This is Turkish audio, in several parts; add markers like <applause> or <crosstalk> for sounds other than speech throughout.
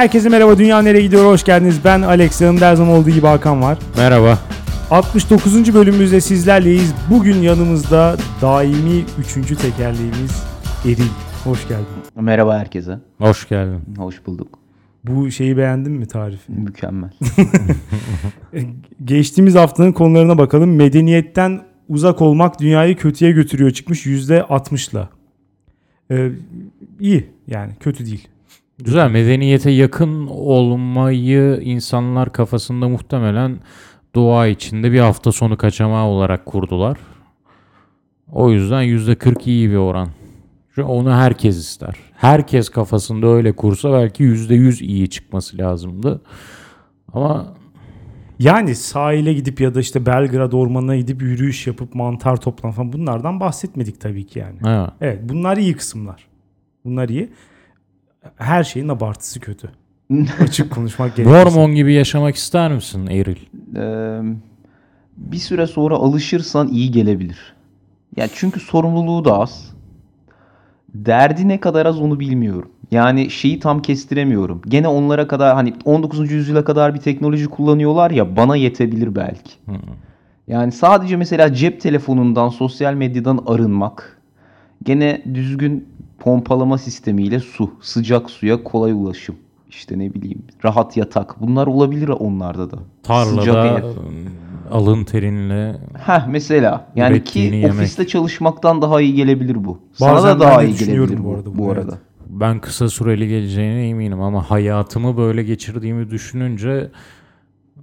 herkese merhaba. Dünya nereye gidiyor? Hoş geldiniz. Ben Alex. Yanımda her zaman olduğu gibi Hakan var. Merhaba. 69. bölümümüzde sizlerleyiz. Bugün yanımızda daimi 3. tekerleğimiz Eril. Hoş geldin. Merhaba herkese. Hoş geldin. Hoş bulduk. Bu şeyi beğendin mi tarifi? Mükemmel. <laughs> Geçtiğimiz haftanın konularına bakalım. Medeniyetten uzak olmak dünyayı kötüye götürüyor çıkmış %60'la. Ee, iyi yani kötü değil. Güzel. Medeniyete yakın olmayı insanlar kafasında muhtemelen doğa içinde bir hafta sonu kaçamağı olarak kurdular. O yüzden %40 iyi bir oran. Şu onu herkes ister. Herkes kafasında öyle kursa belki %100 iyi çıkması lazımdı. Ama Yani sahile gidip ya da işte Belgrad ormanına gidip yürüyüş yapıp mantar toplan falan bunlardan bahsetmedik tabii ki yani. evet. Evet bunlar iyi kısımlar. Bunlar iyi. Her şeyin abartısı kötü. <laughs> Açık konuşmak gerekirse. Mormon gibi yaşamak ister misin Eril? Ee, bir süre sonra alışırsan iyi gelebilir. Ya çünkü sorumluluğu da az. Derdi ne kadar az onu bilmiyorum. Yani şeyi tam kestiremiyorum. Gene onlara kadar hani 19. yüzyıla kadar bir teknoloji kullanıyorlar ya bana yetebilir belki. Yani sadece mesela cep telefonundan, sosyal medyadan arınmak. Gene düzgün pompalama sistemiyle su, sıcak suya kolay ulaşım. İşte ne bileyim rahat yatak. Bunlar olabilir onlarda da. Tarlada ev. alın terinle Heh mesela yani ki yemek. ofiste çalışmaktan daha iyi gelebilir bu. Sana Bazen da ben daha iyi gelebilir bu bu, arada bu arada. evet. Ben kısa süreli geleceğine eminim ama hayatımı böyle geçirdiğimi düşününce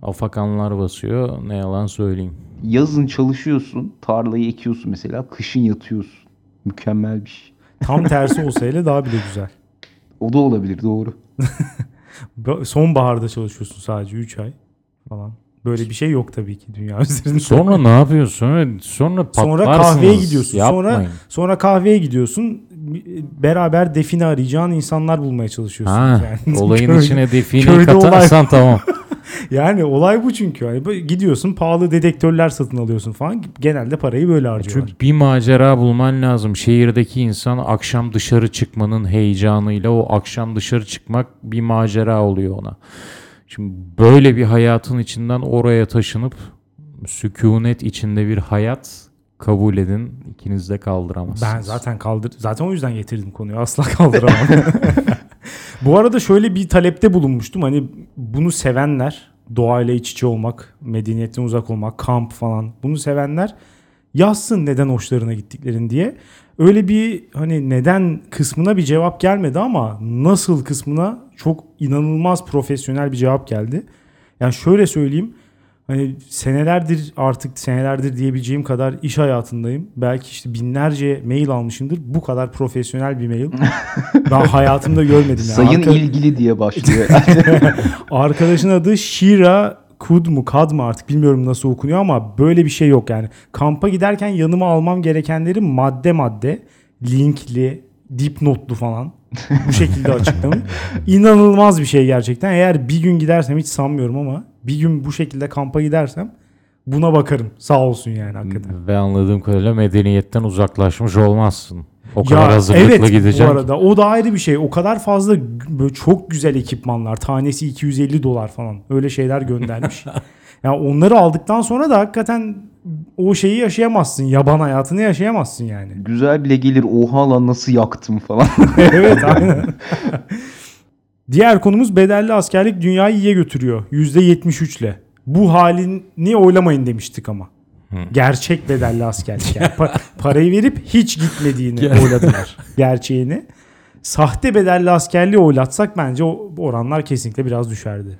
afakanlar basıyor. Ne yalan söyleyeyim. Yazın çalışıyorsun, tarlayı ekiyorsun mesela, kışın yatıyorsun. Mükemmel bir şey. Tam tersi olsa hele daha bile güzel. O da olabilir doğru. Ba- Sonbaharda çalışıyorsun sadece 3 ay falan. Böyle bir şey yok tabii ki dünya <laughs> üzerinde. Sonra ne yapıyorsun? Sonra, sonra Sonra kahveye gidiyorsun. Sonra Yapmayın. sonra kahveye gidiyorsun. Beraber define arayacağın insanlar bulmaya çalışıyorsun. Ha, yani. <laughs> olayın Köyde- içine defineyi köyde olay- katarsan tamam. <laughs> Yani olay bu çünkü. Yani gidiyorsun pahalı dedektörler satın alıyorsun falan. Genelde parayı böyle harcıyorlar. Çünkü bir macera bulman lazım. Şehirdeki insan akşam dışarı çıkmanın heyecanıyla o akşam dışarı çıkmak bir macera oluyor ona. Şimdi böyle bir hayatın içinden oraya taşınıp sükunet içinde bir hayat kabul edin. İkiniz de kaldıramazsınız. Ben zaten kaldır zaten o yüzden getirdim konuyu. Asla kaldıramam. <laughs> Bu arada şöyle bir talepte bulunmuştum. Hani bunu sevenler, doğayla iç içe olmak, medeniyetten uzak olmak, kamp falan. Bunu sevenler yazsın neden hoşlarına gittiklerini diye. Öyle bir hani neden kısmına bir cevap gelmedi ama nasıl kısmına çok inanılmaz profesyonel bir cevap geldi. Yani şöyle söyleyeyim. Hani senelerdir artık senelerdir diyebileceğim kadar iş hayatındayım. Belki işte binlerce mail almışımdır. Bu kadar profesyonel bir mail. <laughs> ben hayatımda görmedim. Yani. Sayın Arka- ilgili diye başlıyor. <laughs> Arkadaşın adı Shira Kud mu Kad mı artık bilmiyorum nasıl okunuyor ama böyle bir şey yok yani. Kampa giderken yanıma almam gerekenleri madde madde linkli, dipnotlu falan bu şekilde açıklamış. <laughs> İnanılmaz bir şey gerçekten. Eğer bir gün gidersem hiç sanmıyorum ama bir gün bu şekilde kampa gidersem buna bakarım. Sağ olsun yani hakikaten. Ve anladığım kadarıyla medeniyetten uzaklaşmış olmazsın. O kadar Ya hazırlıklı evet gideceksin. bu arada o da ayrı bir şey. O kadar fazla böyle çok güzel ekipmanlar. Tanesi 250 dolar falan. Öyle şeyler göndermiş. <laughs> yani onları aldıktan sonra da hakikaten o şeyi yaşayamazsın. Yaban hayatını yaşayamazsın yani. Güzel bile gelir oha lan nasıl yaktım falan. <laughs> evet aynen. <laughs> Diğer konumuz bedelli askerlik dünyayı iyiye götürüyor. %73 ile. Bu halini oylamayın demiştik ama. Gerçek bedelli askerlik. Yani <laughs> pa- parayı verip hiç gitmediğini oyladılar. Gerçeğini. Sahte bedelli askerliği oylatsak bence o oranlar kesinlikle biraz düşerdi.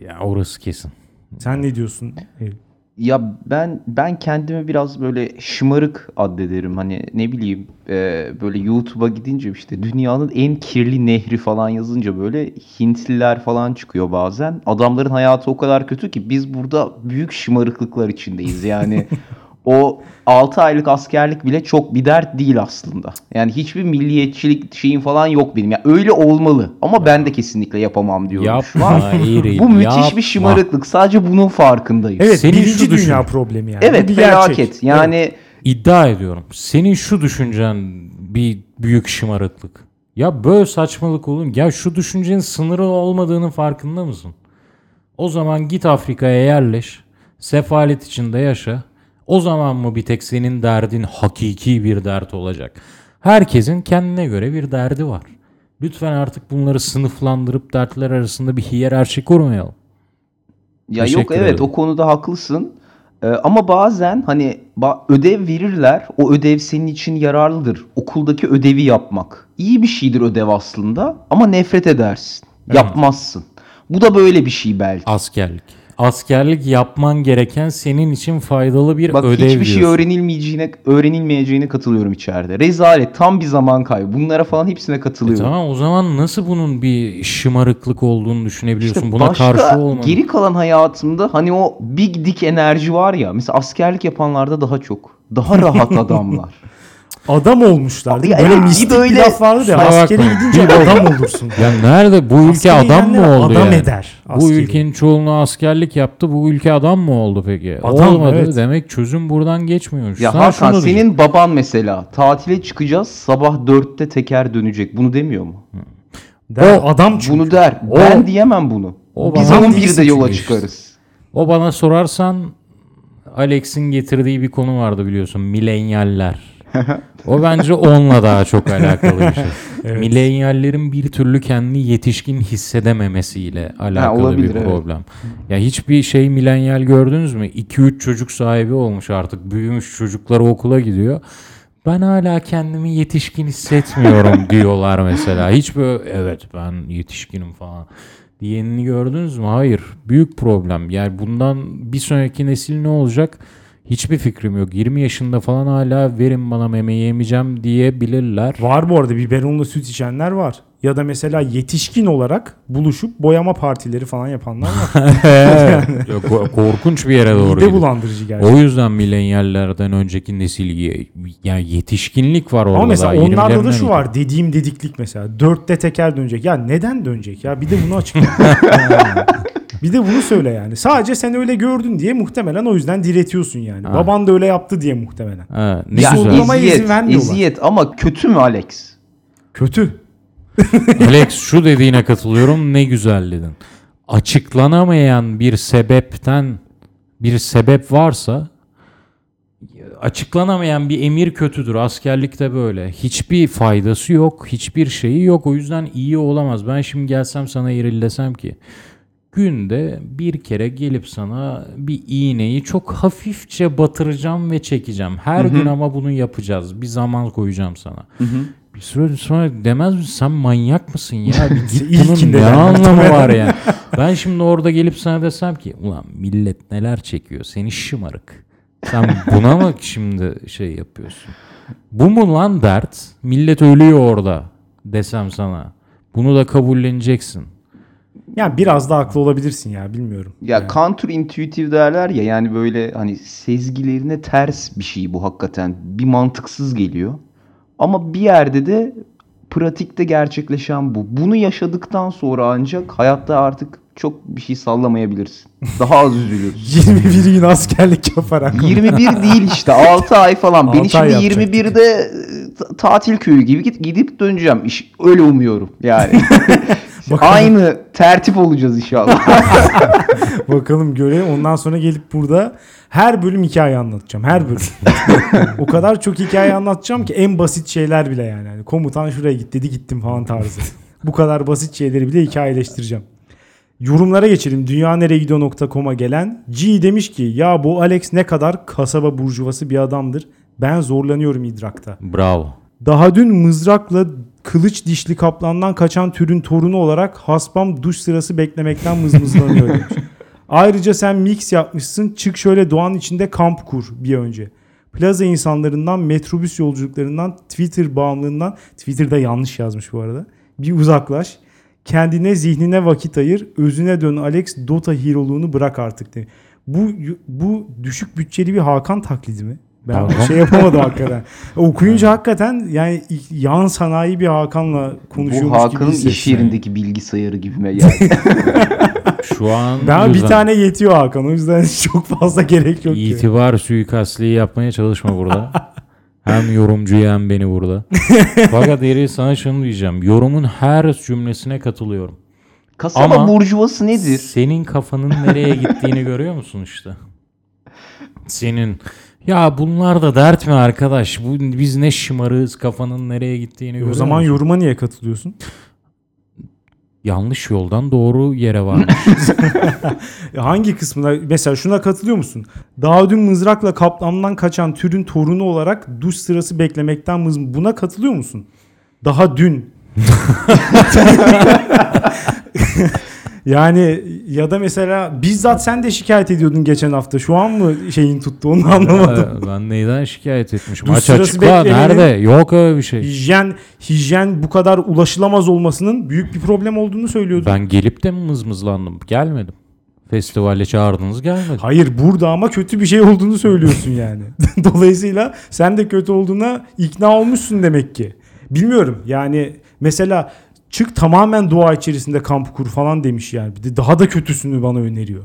Ya orası kesin. Sen ne diyorsun? Eylül? Ya ben ben kendimi biraz böyle şımarık addederim. Hani ne bileyim e, böyle YouTube'a gidince işte dünyanın en kirli nehri falan yazınca böyle Hintliler falan çıkıyor bazen. Adamların hayatı o kadar kötü ki biz burada büyük şımarıklıklar içindeyiz. Yani <laughs> o 6 aylık askerlik bile çok bir dert değil aslında. Yani hiçbir milliyetçilik şeyin falan yok benim. Yani öyle olmalı ama ben de kesinlikle yapamam diyorum şu an. <laughs> Yapma Eğri. Bu müthiş yapma. bir şımarıklık. Sadece bunun farkındayım. Evet Senin birinci şu düşün. dünya problemi yani. Evet bir felaket. gerçek. Yani İddia ediyorum. Senin şu düşüncen bir büyük şımarıklık. Ya böyle saçmalık oğlum. Ya şu düşüncenin sınırı olmadığının farkında mısın? O zaman git Afrika'ya yerleş. Sefalet içinde yaşa. O zaman mı bir tek senin derdin hakiki bir dert olacak? Herkesin kendine göre bir derdi var. Lütfen artık bunları sınıflandırıp dertler arasında bir hiyerarşi kurmayalım. Ya yok Teşekkür evet ederim. o konuda haklısın. Ee, ama bazen hani ba- ödev verirler. O ödev senin için yararlıdır. Okuldaki ödevi yapmak. İyi bir şeydir ödev aslında ama nefret edersin. Yapmazsın. Bu da böyle bir şey belki. Askerlik. Askerlik yapman gereken senin için faydalı bir Bak ödev hiçbir şey diyorsun. öğrenilmeyeceğine öğrenilmeyeceğine katılıyorum içeride. Rezalet, tam bir zaman kaybı. Bunlara falan hepsine E katılıyorum. tamam o zaman nasıl bunun bir şımarıklık olduğunu düşünebiliyorsun? İşte Buna başka karşı olmanın. geri kalan hayatımda hani o big dick enerji var ya. Mesela askerlik yapanlarda daha çok. Daha rahat <laughs> adamlar. Adam olmuşlar değil mi? Böyle bir mistik böyle- bir laf vardı ya. Askere gidince adam olursun. Ya nerede bu ülke adam mı oldu adam yani? eder Bu askeri. ülkenin çoğunluğu askerlik yaptı. Bu ülke adam mı oldu peki? Adam, Olmadı. evet. Demek çözüm buradan geçmiyormuş. Ya Sana Hakan diyeceğim. senin baban mesela tatile çıkacağız sabah dörtte teker dönecek. Bunu demiyor mu? Der, O- adam çünkü. Bunu der. O- ben diyemem bunu. o Biz bana onun bir de yola çıkarız. O bana sorarsan Alex'in getirdiği bir konu vardı biliyorsun. Milenyaller. O bence onunla daha çok alakalı bir şey. <laughs> Evet. Milenyallerin bir türlü kendini yetişkin hissedememesiyle alakalı olabilir, bir evet. problem. Ya hiçbir şey milenyal gördünüz mü? 2-3 çocuk sahibi olmuş artık. Büyümüş çocukları okula gidiyor. Ben hala kendimi yetişkin hissetmiyorum <laughs> diyorlar mesela. Hiç böyle evet ben yetişkinim falan diyenini gördünüz mü? Hayır. Büyük problem. Yani bundan bir sonraki nesil ne olacak? Hiçbir fikrim yok. 20 yaşında falan hala verin bana meme yemeyeceğim diyebilirler. Var bu arada biberonla süt içenler var. Ya da mesela yetişkin olarak buluşup boyama partileri falan yapanlar var. <laughs> Yok, ko- korkunç bir yere doğru Mide gidiyor. bulandırıcı gerçekten. O yüzden milenyallerden önceki nesil ye- yani yetişkinlik var orada Ama mesela daha, onlarda da 20'lerinden şu var dediğim dediklik mesela. Dörtte teker dönecek. Ya neden dönecek ya? Bir de bunu açıkla. <laughs> bir de bunu söyle yani. Sadece sen öyle gördün diye muhtemelen o yüzden diretiyorsun yani. Ha. Baban da öyle yaptı diye muhtemelen. Ha, ne Ya güzel. uygulamaya izin vermiyorlar. eziyet ama kötü mü Alex? Kötü. <laughs> Alex şu dediğine katılıyorum ne güzel dedin. Açıklanamayan bir sebepten bir sebep varsa açıklanamayan bir emir kötüdür. Askerlikte böyle. Hiçbir faydası yok. Hiçbir şeyi yok. O yüzden iyi olamaz. Ben şimdi gelsem sana irillesem ki günde bir kere gelip sana bir iğneyi çok hafifçe batıracağım ve çekeceğim. Her gün ama bunu yapacağız. Bir zaman koyacağım sana. Bir süre sonra demez misin sen manyak mısın ya? Bir git <laughs> bunun ne anlamı var yani? Ben şimdi orada gelip sana desem ki ulan millet neler çekiyor seni şımarık. Sen buna mı şimdi şey yapıyorsun? Bu mu lan dert? Millet ölüyor orada desem sana. Bunu da kabulleneceksin. Yani biraz da haklı olabilirsin ya bilmiyorum. Ya counter intuitive derler ya yani böyle hani sezgilerine ters bir şey bu hakikaten. Bir mantıksız geliyor. Ama bir yerde de pratikte gerçekleşen bu. Bunu yaşadıktan sonra ancak hayatta artık çok bir şey sallamayabilirsin. Daha az üzülürsün. <laughs> 21 gün askerlik yaparak. 21 değil işte 6 ay falan. Ben <laughs> Altı ay şimdi yapacaktık. 21'de e, ta- tatil köyü gibi git, gidip döneceğim. İş, öyle umuyorum yani. <laughs> Bakalım. Aynı tertip olacağız inşallah. <laughs> Bakalım görelim. Ondan sonra gelip burada her bölüm hikaye anlatacağım. Her bölüm. <laughs> o kadar çok hikaye anlatacağım ki en basit şeyler bile yani. Hani komutan şuraya git dedi gittim falan tarzı. Bu kadar basit şeyleri bile hikayeleştireceğim. Yorumlara geçelim. Dünyanereyegidiyor.com'a gelen G demiş ki ya bu Alex ne kadar kasaba burjuvası bir adamdır. Ben zorlanıyorum idrakta. Bravo. Daha dün mızrakla kılıç dişli kaplandan kaçan türün torunu olarak hasbam duş sırası beklemekten mızmızlanıyor demiş. <laughs> Ayrıca sen mix yapmışsın. Çık şöyle doğanın içinde kamp kur bir önce. Plaza insanlarından, metrobüs yolculuklarından, Twitter bağımlılığından, Twitter'da yanlış yazmış bu arada. Bir uzaklaş. Kendine, zihnine vakit ayır. Özüne dön Alex. Dota hero'luğunu bırak artık. De. Bu bu düşük bütçeli bir Hakan taklidi mi? Ben Hakan. şey yapamadım <laughs> hakikaten. Okuyunca hakikaten yani yan sanayi bir Hakan'la Bu konuşuyormuş Hakan'ın gibi iş yerindeki bilgisayarı gibime geldi. <laughs> Şu an Ben bir güzel. tane yetiyor Hakan. O yüzden <laughs> çok fazla gerek yok ki. İtibar suikastliği yapmaya çalışma burada. Hem yorumcu hem beni burada. Fakat Eri sana şunu diyeceğim. Yorumun her cümlesine katılıyorum. Kasaba Ama- burjuvası nedir? Senin kafanın nereye gittiğini görüyor musun işte? Senin ya bunlar da dert mi arkadaş? Bu biz ne şımarığız kafanın nereye gittiğini görüyor o zaman musun? yoruma niye katılıyorsun? yanlış yoldan doğru yere varmış. <laughs> E, Hangi kısmına mesela şuna katılıyor musun? Daha dün mızrakla kaplandan kaçan türün torunu olarak duş sırası beklemekten mız buna katılıyor musun? Daha dün. <laughs> yani ya da mesela bizzat sen de şikayet ediyordun geçen hafta. Şu an mı şeyin tuttu onu anlamadım. <laughs> Ben neyden şikayet etmişim? Duş Aç açıkla nerede? Yok öyle bir şey. Hijyen hijyen bu kadar ulaşılamaz olmasının büyük bir problem olduğunu söylüyordun. Ben gelip de mi mızmızlandım? Gelmedim. Festivale çağırdınız gelmedim. Hayır burada ama kötü bir şey olduğunu söylüyorsun yani. <laughs> <laughs> Dolayısıyla sen de kötü olduğuna ikna olmuşsun demek ki. Bilmiyorum yani mesela çık tamamen doğa içerisinde kamp kur falan demiş yani. Bir de daha da kötüsünü bana öneriyor.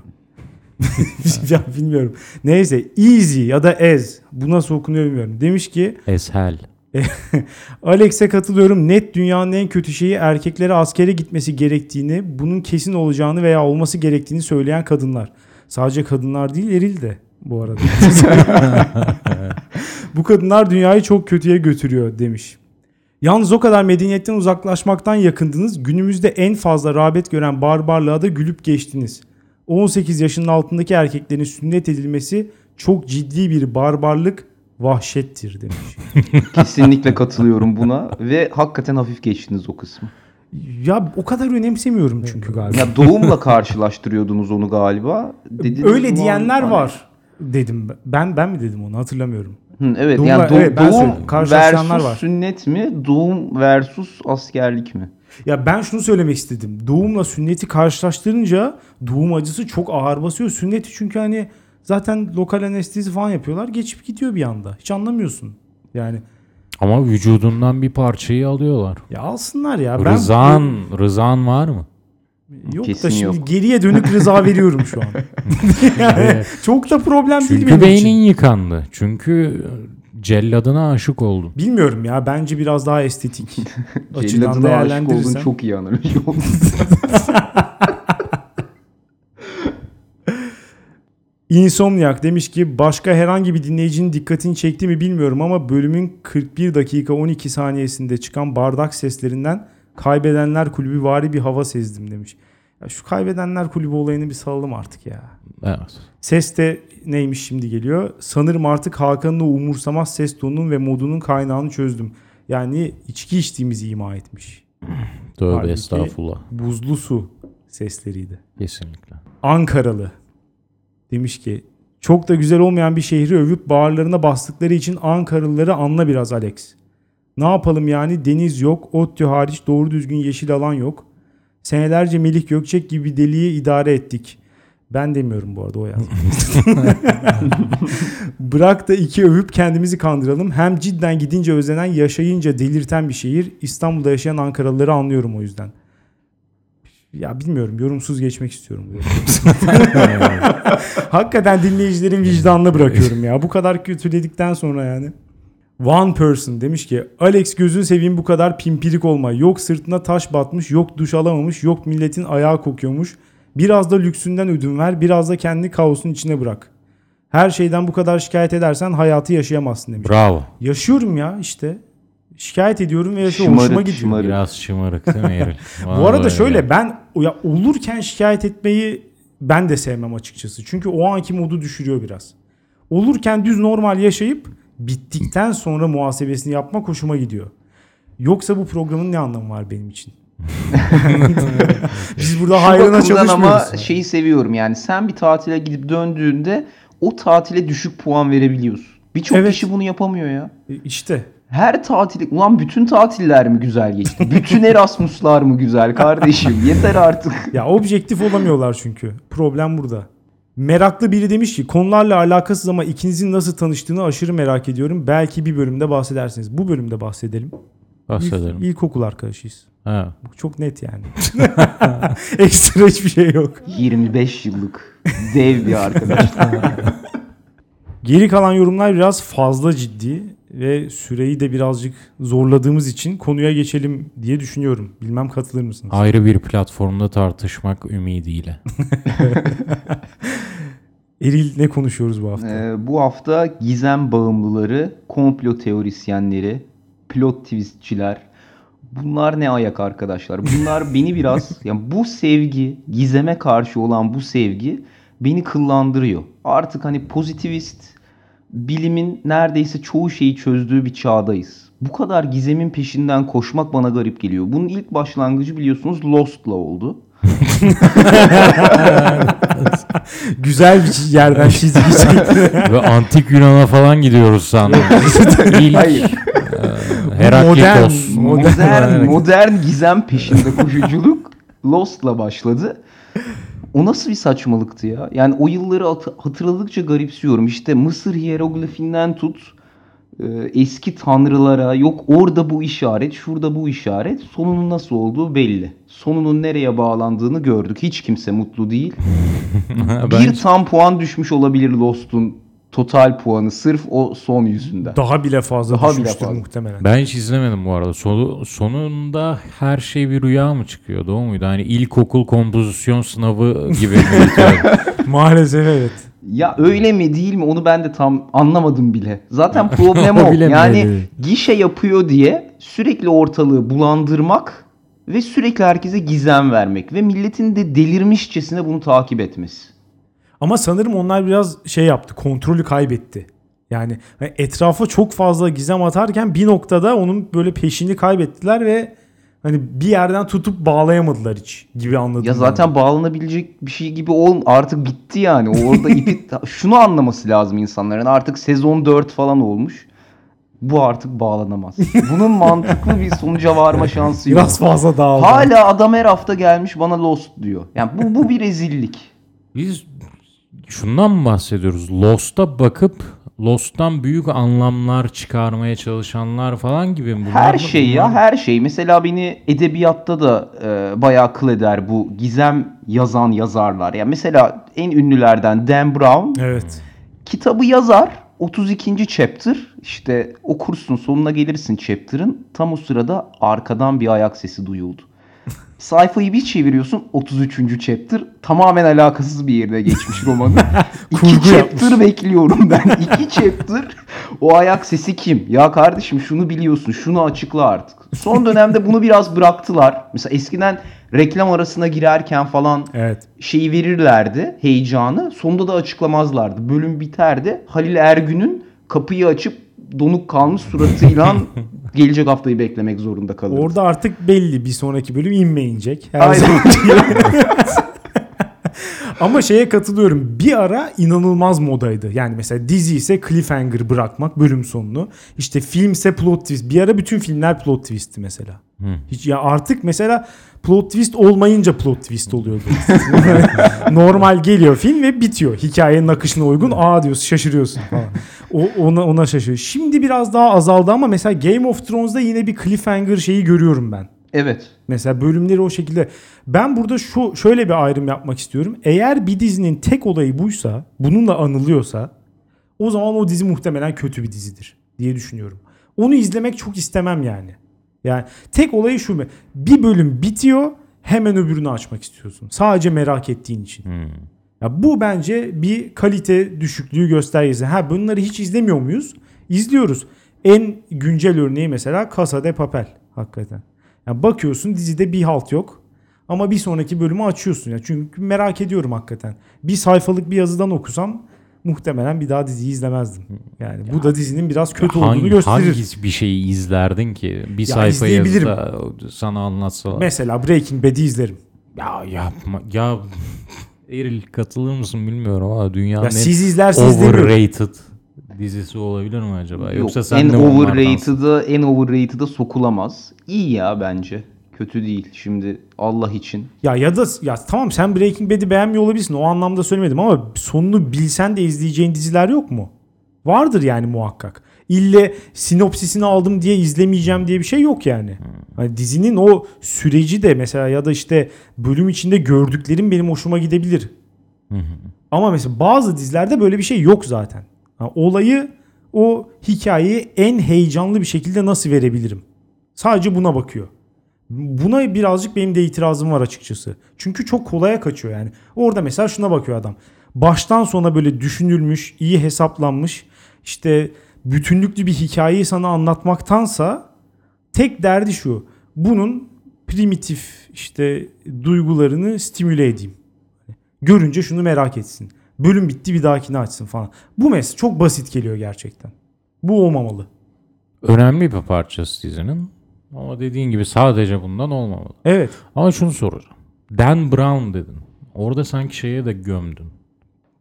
<laughs> ya bilmiyorum. Neyse easy ya da ez bu nasıl okunuyor bilmiyorum. Demiş ki Eshel. <laughs> Alex'e katılıyorum. Net dünyanın en kötü şeyi erkeklere askere gitmesi gerektiğini, bunun kesin olacağını veya olması gerektiğini söyleyen kadınlar. Sadece kadınlar değil, eril de bu arada. <laughs> bu kadınlar dünyayı çok kötüye götürüyor demiş. Yalnız o kadar medeniyetten uzaklaşmaktan yakındınız. Günümüzde en fazla rağbet gören barbarlığa da gülüp geçtiniz. 18 yaşının altındaki erkeklerin sünnet edilmesi çok ciddi bir barbarlık, vahşettir demiş. <laughs> Kesinlikle katılıyorum buna ve hakikaten hafif geçtiniz o kısmı. Ya o kadar önemsemiyorum çünkü galiba. Ya doğumla <laughs> karşılaştırıyordunuz onu galiba. Dediniz Öyle diyenler hani- var dedim. Ben ben mi dedim onu hatırlamıyorum. Hı, evet Doğum- yani do- evet, ben doğum. Karşılaşanlar versus var. sünnet mi? Doğum versus askerlik mi? Ya ben şunu söylemek istedim. Doğumla sünneti karşılaştırınca doğum acısı çok ağır basıyor. Sünneti çünkü hani zaten lokal anestezi falan yapıyorlar. Geçip gidiyor bir anda. Hiç anlamıyorsun. Yani Ama vücudundan bir parçayı alıyorlar. ya alsınlar ya. Ben Rızan, rızan var mı? Yok Kesin da şimdi yok. geriye dönük rıza <laughs> veriyorum şu an. yani çok da problem değil Çünkü benim beynin için. yıkandı. Çünkü celladına aşık oldun. Bilmiyorum ya. Bence biraz daha estetik <laughs> açıdan aşık oldun çok iyi analoji <laughs> oldu. Insomniac demiş ki başka herhangi bir dinleyicinin dikkatini çekti mi bilmiyorum ama bölümün 41 dakika 12 saniyesinde çıkan bardak seslerinden kaybedenler kulübü vari bir hava sezdim demiş. Ya şu kaybedenler kulübü olayını bir salalım artık ya. Evet. Ses de neymiş şimdi geliyor. Sanırım artık Hakan'ın o umursamaz ses tonunun ve modunun kaynağını çözdüm. Yani içki içtiğimizi ima etmiş. Tövbe Halbuki- estağfurullah. Buzlu su sesleriydi. Kesinlikle. Ankaralı demiş ki çok da güzel olmayan bir şehri övüp bağırlarına bastıkları için Ankaralıları anla biraz Alex. Ne yapalım yani deniz yok, ODTÜ hariç doğru düzgün yeşil alan yok. Senelerce Melih Gökçek gibi deliği idare ettik. Ben demiyorum bu arada o yazdı. <laughs> Bırak da iki övüp kendimizi kandıralım. Hem cidden gidince özlenen, yaşayınca delirten bir şehir. İstanbul'da yaşayan Ankaralıları anlıyorum o yüzden. Ya bilmiyorum yorumsuz geçmek istiyorum. <laughs> Hakikaten dinleyicilerin vicdanına bırakıyorum ya. Bu kadar kötüledikten sonra yani. One person demiş ki Alex gözün seveyim bu kadar pimpirik olma. Yok sırtına taş batmış, yok duş alamamış, yok milletin ayağı kokuyormuş. Biraz da lüksünden ödün ver, biraz da kendini kaosun içine bırak. Her şeyden bu kadar şikayet edersen hayatı yaşayamazsın demiş. Bravo. Yaşıyorum ya işte. Şikayet ediyorum ve yaşıyorum. Hoşuma Şımarık gidiyor. şımarık. Biraz şımarık değil mi Eril? <laughs> Bu arada şöyle öyle. ben ya olurken şikayet etmeyi ben de sevmem açıkçası. Çünkü o anki modu düşürüyor biraz. Olurken düz normal yaşayıp bittikten sonra muhasebesini yapmak hoşuma gidiyor. Yoksa bu programın ne anlamı var benim için? <laughs> Biz burada hayrına bakımdan ama çalışmıyoruz. şeyi seviyorum yani sen bir tatile gidip döndüğünde o tatile düşük puan verebiliyorsun. Birçok Evet. kişi bunu yapamıyor ya. E, İşte Her tatil, ulan bütün tatiller mi güzel geçti? Bütün <laughs> Erasmus'lar mı güzel kardeşim? Yeter artık. ya objektif olamıyorlar çünkü. Problem burada. Meraklı biri demiş ki konularla alakasız ama ikinizin nasıl tanıştığını aşırı merak ediyorum. Belki bir bölümde bahsedersiniz. Bu bölümde bahsedelim. Bahsedelim. İlk, ilkokul arkadaşıyız. Ha. Bu çok net yani. <laughs> Ekstra hiçbir şey yok. 25 yıllık dev bir arkadaş. <laughs> Geri kalan yorumlar biraz fazla ciddi. Ve süreyi de birazcık zorladığımız için konuya geçelim diye düşünüyorum. Bilmem katılır mısınız? Ayrı bir platformda tartışmak ümidiyle. <laughs> Eril ne konuşuyoruz bu hafta? Ee, bu hafta gizem bağımlıları, komplo teorisyenleri, plot twistçiler. Bunlar ne ayak arkadaşlar? Bunlar <laughs> beni biraz yani bu sevgi, gizeme karşı olan bu sevgi beni kıllandırıyor. Artık hani pozitivist bilimin neredeyse çoğu şeyi çözdüğü bir çağdayız. Bu kadar gizemin peşinden koşmak bana garip geliyor. Bunun ilk başlangıcı biliyorsunuz Lost'la oldu. <laughs> Güzel bir yerden çizgi çekti. Ve antik Yunan'a falan gidiyoruz sandım. İlk <laughs> Hayır. e, Heraklitos. Modern- modern modern gizem peşinde koşuculuk Lost'la başladı. O nasıl bir saçmalıktı ya? Yani o yılları hat- hatırladıkça garipsiyorum. İşte Mısır hieroglifinden tut e, eski tanrılara yok orada bu işaret, şurada bu işaret. Sonunun nasıl olduğu belli. Sonunun nereye bağlandığını gördük. Hiç kimse mutlu değil. <laughs> Bir tam puan düşmüş olabilir Lost'un total puanı sırf o son yüzünden. Daha bile fazla Daha bile düşmüştür fazla. muhtemelen. Ben hiç izlemedim bu arada. Sonu, sonunda her şey bir rüya mı çıkıyordu o muydu? Hani ilkokul kompozisyon sınavı gibi? <laughs> Maalesef evet. Ya öyle mi değil mi onu ben de tam anlamadım bile. Zaten <laughs> problem o. Yani gişe yapıyor diye sürekli ortalığı bulandırmak ve sürekli herkese gizem vermek ve milletin de delirmişçesine bunu takip etmesi. Ama sanırım onlar biraz şey yaptı. Kontrolü kaybetti. Yani etrafa çok fazla gizem atarken bir noktada onun böyle peşini kaybettiler ve hani bir yerden tutup bağlayamadılar hiç gibi anladım. Ya ben. zaten bağlanabilecek bir şey gibi ol artık bitti yani. Orada <laughs> ipi şunu anlaması lazım insanların. Artık sezon 4 falan olmuş. Bu artık bağlanamaz. Bunun mantıklı bir sonuca varma <laughs> şansı yok. biraz fazla dağıldı. Hala adam her hafta gelmiş bana Lost diyor. Yani bu, bu bir rezillik. Biz şundan mı bahsediyoruz? Lost'a bakıp Lost'tan büyük anlamlar çıkarmaya çalışanlar falan gibi mi? Bunlar Her mı- şey ya her şey. Mesela beni edebiyatta da e, bayağı kıl eder bu gizem yazan yazarlar. Ya mesela en ünlülerden Dan Brown Evet. kitabı yazar 32. chapter işte okursun sonuna gelirsin chapter'ın tam o sırada arkadan bir ayak sesi duyuldu. Sayfayı bir çeviriyorsun 33. chapter tamamen alakasız bir yerde geçmiş <laughs> romanın. İki chapter bekliyorum ben. İki chapter o ayak sesi kim? Ya kardeşim şunu biliyorsun şunu açıkla artık. Son dönemde bunu biraz bıraktılar. Mesela eskiden reklam arasına girerken falan Evet. şeyi verirlerdi heyecanı. Sonunda da açıklamazlardı. Bölüm biterdi. Halil Ergün'ün kapıyı açıp donuk kalmış suratıyla <laughs> gelecek haftayı beklemek zorunda kalırdı. Orada artık belli bir sonraki bölüm inmeyecek. Her Aynen. <laughs> Ama şeye katılıyorum. Bir ara inanılmaz modaydı. Yani mesela dizi ise cliffhanger bırakmak bölüm sonunu. İşte filmse plot twist. Bir ara bütün filmler plot twist'ti mesela. Hiç ya artık mesela plot twist olmayınca plot twist oluyordu. <laughs> Normal geliyor film ve bitiyor. Hikayenin akışına uygun. Aa diyorsun şaşırıyorsun falan. O, ona, ona şaşırıyor. Şimdi biraz daha azaldı ama mesela Game of Thrones'da yine bir cliffhanger şeyi görüyorum ben. Evet. Mesela bölümleri o şekilde. Ben burada şu şöyle bir ayrım yapmak istiyorum. Eğer bir dizinin tek olayı buysa, bununla anılıyorsa o zaman o dizi muhtemelen kötü bir dizidir diye düşünüyorum. Onu izlemek çok istemem yani. Yani tek olayı şu mu? Bir bölüm bitiyor, hemen öbürünü açmak istiyorsun. Sadece merak ettiğin için. Ya bu bence bir kalite düşüklüğü göstergesi. Ha bunları hiç izlemiyor muyuz? İzliyoruz. En güncel örneği mesela Casa de Papel hakikaten. Ya bakıyorsun dizide bir halt yok. Ama bir sonraki bölümü açıyorsun ya. Çünkü merak ediyorum hakikaten. Bir sayfalık bir yazıdan okusam muhtemelen bir daha diziyi izlemezdim. Yani bu da dizinin biraz kötü olduğunu Hangi, gösterir. hangi bir şeyi izlerdin ki? Bir sayfa izleyebilirim. yazıda sana anlatsalar. Mesela Breaking Bad'i izlerim. ya yapma. Ya <laughs> Eril katılır mısın bilmiyorum ama dünyanın Ya siz izlersiniz overrated dizisi olabilir mi acaba? Yoksa Yok, sen en de overrated'a en overrated'a sokulamaz. İyi ya bence. Kötü değil. Şimdi Allah için. Ya ya da ya tamam sen Breaking Bad'i beğenmiyor olabilirsin. O anlamda söylemedim ama sonunu bilsen de izleyeceğin diziler yok mu? Vardır yani muhakkak. İlle sinopsisini aldım diye izlemeyeceğim diye bir şey yok yani. Hani dizinin o süreci de mesela ya da işte bölüm içinde gördüklerim benim hoşuma gidebilir. Ama mesela bazı dizilerde böyle bir şey yok zaten. Ha, olayı o hikayeyi en heyecanlı bir şekilde nasıl verebilirim? Sadece buna bakıyor. Buna birazcık benim de itirazım var açıkçası. Çünkü çok kolaya kaçıyor yani. Orada mesela şuna bakıyor adam. Baştan sona böyle düşünülmüş, iyi hesaplanmış, işte bütünlüklü bir hikayeyi sana anlatmaktansa tek derdi şu. Bunun primitif işte duygularını stimüle edeyim. Görünce şunu merak etsin. Bölüm bitti bir dahakini açsın falan. Bu mes çok basit geliyor gerçekten. Bu olmamalı. Önemli bir parçası dizinin. Ama dediğin gibi sadece bundan olmamalı. Evet. Ama şunu soracağım. Dan Brown dedin. Orada sanki şeye de gömdün.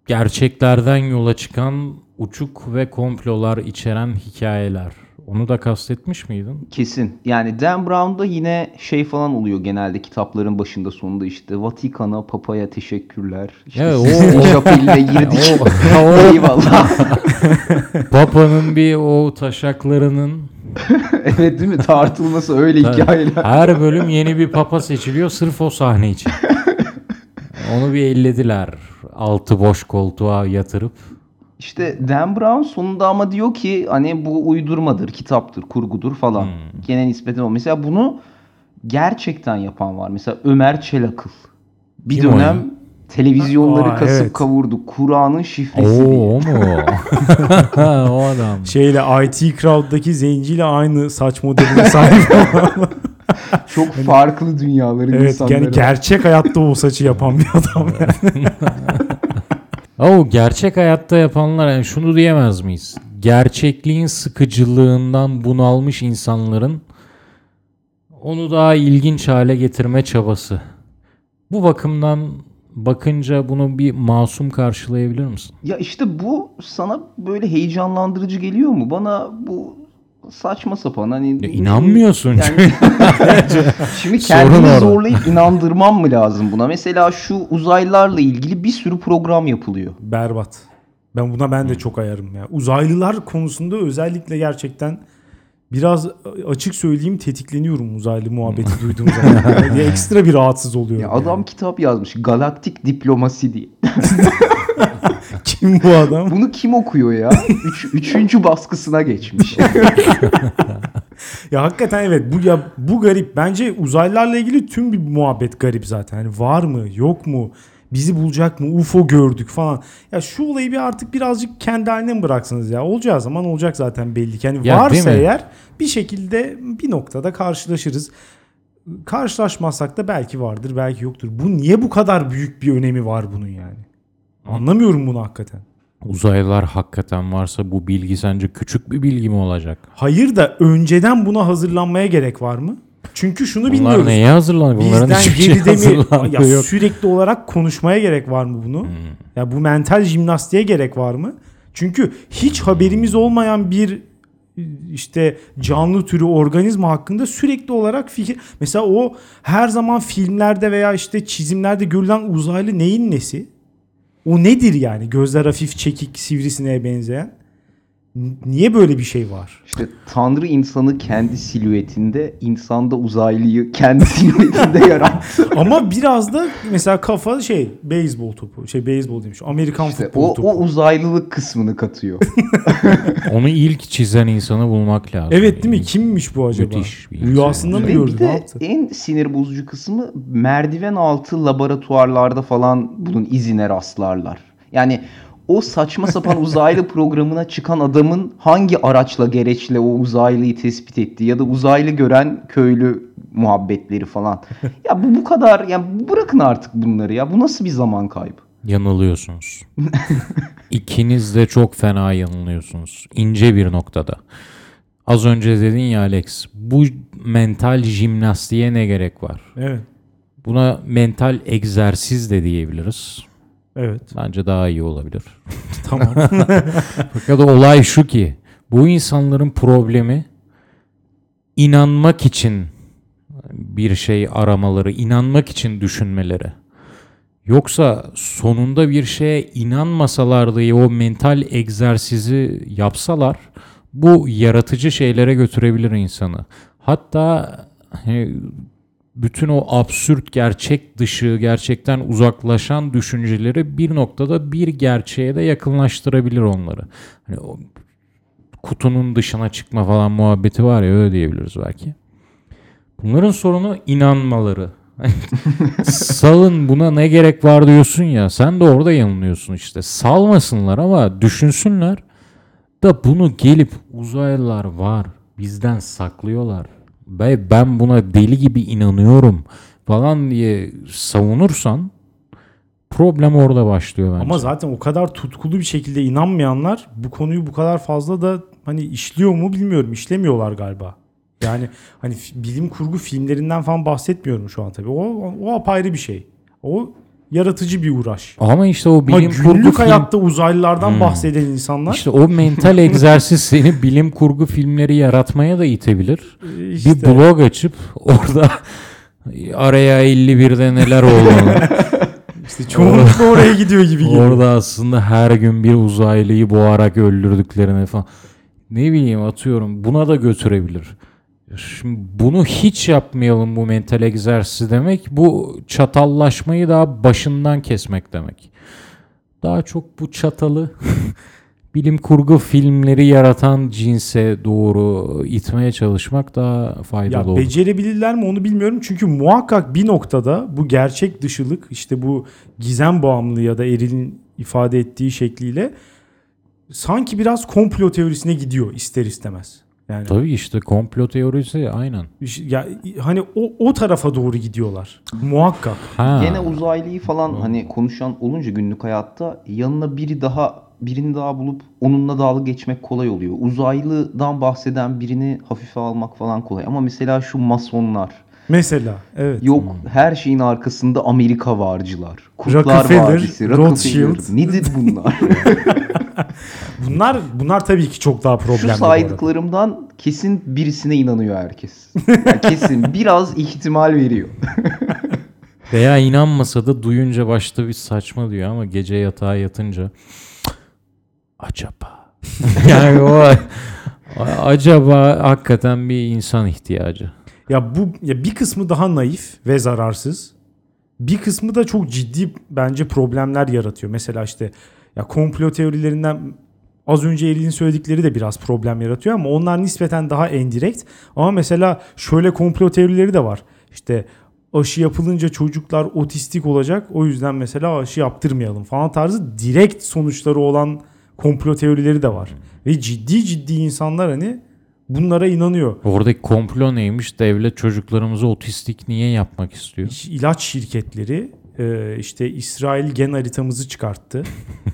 Gerçeklerden yola çıkan uçuk ve komplolar içeren hikayeler. Onu da kastetmiş miydin? Kesin. Yani Dan Brown'da yine şey falan oluyor genelde kitapların başında sonunda işte Vatikan'a, Papa'ya teşekkürler. İşte Evet, o- sizin <laughs> o- <laughs> şapeliyle girdik. Eyvallah. <laughs> Papa'nın bir o taşaklarının evet değil mi? Tartılması öyle hikayeler. her bölüm yeni bir papa seçiliyor sırf o sahne için. Onu bir ellediler. Altı boş koltuğa yatırıp. İşte Dan Brown sonunda ama diyor ki hani bu uydurmadır, kitaptır, kurgudur falan. Hmm. Gene nispeten o. Mesela bunu gerçekten yapan var. Mesela Ömer Çelakıl. Bir Kim dönem ya? televizyonları Aa, kasıp evet. kavurdu. Kur'an'ın şifresi Oo diye. o mu? <laughs> o adam. Şeyle IT Crowd'daki zenciyle aynı saç modeline sahip. <laughs> Çok farklı dünyaların evet insanları. yani gerçek hayatta o saçı yapan bir adam yani. <laughs> O gerçek hayatta yapanlar yani şunu diyemez miyiz? Gerçekliğin sıkıcılığından bunalmış insanların onu daha ilginç hale getirme çabası. Bu bakımdan bakınca bunu bir masum karşılayabilir misin? Ya işte bu sana böyle heyecanlandırıcı geliyor mu? Bana bu saçma sapan hani Ya inanmıyorsun Yani <laughs> şimdi kendimi zorlayıp inandırmam mı lazım buna? Mesela şu uzaylılarla ilgili bir sürü program yapılıyor. Berbat. Ben buna ben de çok ayarım ya. Uzaylılar konusunda özellikle gerçekten biraz açık söyleyeyim tetikleniyorum uzaylı muhabbeti duyduğum zaman. <laughs> Yani ekstra bir rahatsız oluyorum. Ya yani. adam kitap yazmış. Galaktik diplomasi diye. <laughs> <laughs> kim bu adam? Bunu kim okuyor ya? Üç, üçüncü baskısına geçmiş. <laughs> Ya hakikaten evet bu ya bu garip. Bence uzaylılarla ilgili tüm bir muhabbet garip zaten. Hani var mı, yok mu? Bizi bulacak mı? UFO gördük falan. Ya şu olayı bir artık birazcık kendi haline mi bıraksanız ya? Olacağı zaman olacak zaten belli ki. Yani Ya, varsa eğer bir şekilde bir noktada karşılaşırız. Karşılaşmazsak da belki vardır, belki yoktur. Bu niye bu kadar büyük bir önemi var bunun yani? Anlamıyorum bunu hakikaten. Uzaylılar hakikaten varsa bu bilgi sence küçük bir bilgi mi olacak? Hayır da önceden buna hazırlanmaya gerek var mı? Çünkü şunu Bunlar bilmiyoruz. neye hazırlanıyor? Bunların Bizden şey geride mi? Ya yok. sürekli olarak konuşmaya gerek var mı bunu? Ya bu mental jimnastiğe gerek var mı? Çünkü hiç haberimiz olmayan bir işte canlı türü organizma hakkında sürekli olarak fikir mesela o her zaman filmlerde veya işte çizimlerde görülen uzaylı neyin nesi? O nedir yani? Gözler hafif çekik, sivrisineğe benzeyen. Niye böyle bir şey var? İşte Tanrı insanı kendi silüetinde, insanda uzaylıyı kendi <laughs> silüetinde yarattı. Ama biraz da mesela kafa şey beyzbol topu. Şey beyzbol demiş. Amerikan İşte futbol o, topu. o uzaylılık kısmını katıyor. <laughs> Onu ilk çizen insanı bulmak lazım. evet değil mi? Kimmiş bu acaba? Müthiş bir Rüyasında mı gördü? bir Ne de yaptı? en sinir bozucu kısmı merdiven altı laboratuvarlarda falan bunun izine rastlarlar. Yani o saçma sapan <laughs> uzaylı programına çıkan adamın hangi araçla gereçle o uzaylıyı tespit ettiği ya da uzaylı gören köylü muhabbetleri falan. <laughs> ya bu bu kadar ya bırakın artık bunları ya. Bu nasıl bir zaman kaybı? Yanılıyorsunuz. <laughs> İkiniz de çok fena yanılıyorsunuz. İnce bir noktada. Az önce dedin ya Alex, bu mental jimnastiğe ne gerek var? Evet. Buna mental egzersiz de diyebiliriz. Evet. Bence daha iyi olabilir. <laughs> Tamam. <laughs> Fakat olay şu ki, bu insanların problemi inanmak için bir şey aramaları, inanmak için düşünmeleri. Yoksa sonunda bir şeye inanmasalardı o mental egzersizi yapsalar bu yaratıcı şeylere götürebilir insanı. Hatta bütün o absürt gerçek dışı, gerçekten uzaklaşan düşünceleri bir noktada bir gerçeğe de yakınlaştırabilir onları. Hani o kutunun dışına çıkma falan muhabbeti var ya öyle diyebiliriz belki. Bunların sorunu inanmaları. <laughs> Salın buna ne gerek var diyorsun ya sen de orada yanılıyorsun işte. Salmasınlar ama düşünsünler da bunu gelip uzaylılar var bizden saklıyorlar. Ve ben buna deli gibi inanıyorum falan diye savunursan problem orada başlıyor bence. Ama zaten o kadar tutkulu bir şekilde inanmayanlar bu konuyu bu kadar fazla da hani işliyor mu bilmiyorum. İşlemiyorlar galiba. Yani hani bilim kurgu filmlerinden falan bahsetmiyorum şu an tabii. O, o apayrı bir şey. O yaratıcı bir uğraş. Ama işte o Ama bilim kurgu günlük film, hayatta uzaylılardan Hmm. bahseden insanlar işte o mental <laughs> egzersiz seni bilim kurgu filmleri yaratmaya da itebilir. işte, Bir blog açıp orada araya 51'de neler olduğunu <laughs> işte çoğunlukla oraya gidiyor gibi geliyor. Orada aslında her gün bir uzaylıyı boğarak öldürdüklerini falan. Ne bileyim atıyorum buna da götürebilir. Şimdi bunu hiç yapmayalım bu mental egzersizi demek bu çatallaşmayı daha başından kesmek demek. Daha çok bu çatalı <laughs> bilim kurgu filmleri yaratan cinse doğru itmeye çalışmak daha faydalı Ya olur. becerebilirler mi onu bilmiyorum. Çünkü muhakkak bir noktada bu gerçek dışılık işte bu gizem bağımlılığı ya da Eril'in ifade ettiği şekliyle sanki biraz komplo teorisine gidiyor ister istemez. Yani Tabii işte komplo teorisi aynen. ya hani o o tarafa doğru gidiyorlar. Muhakkak. Ha. Gene uzaylıyı falan hani konuşan olunca günlük hayatta yanına biri daha birini daha bulup onunla dalga geçmek kolay oluyor. Uzaylıdan bahseden birini hafife almak falan kolay. Ama mesela şu masonlar. Mesela evet. Yok her şeyin arkasında Amerika varcılar. Kurtlar Rockefeller, Vadisi, Rothschild. Rockefeller. Nedir bunlar? <laughs> <laughs> <laughs> Bunlar bunlar tabii ki çok daha Şu problemli. arada. saydıklarımdan kesin birisine inanıyor herkes. Yani <laughs> kesin biraz ihtimal veriyor. <laughs> Veya inanmasa da duyunca başta bir saçma diyor ama gece yatağa yatınca acaba yani o acaba hakikaten bir insan ihtiyacı. Ya bu ya bir kısmı daha naif ve zararsız. Bir kısmı da çok ciddi bence problemler yaratıyor. Mesela işte ya komplo teorilerinden az önce Eril'in söyledikleri de biraz problem yaratıyor ama onlar nispeten daha endirekt. Ama mesela şöyle komplo teorileri de var. İşte aşı yapılınca çocuklar otistik olacak. O yüzden mesela aşı yaptırmayalım falan tarzı direkt sonuçları olan komplo teorileri de var. Ve ciddi ciddi insanlar hani bunlara inanıyor. Oradaki komplo neymiş? Devlet çocuklarımızı otistik niye yapmak istiyor? ilaç şirketleri e, işte İsrail gen haritamızı çıkarttı.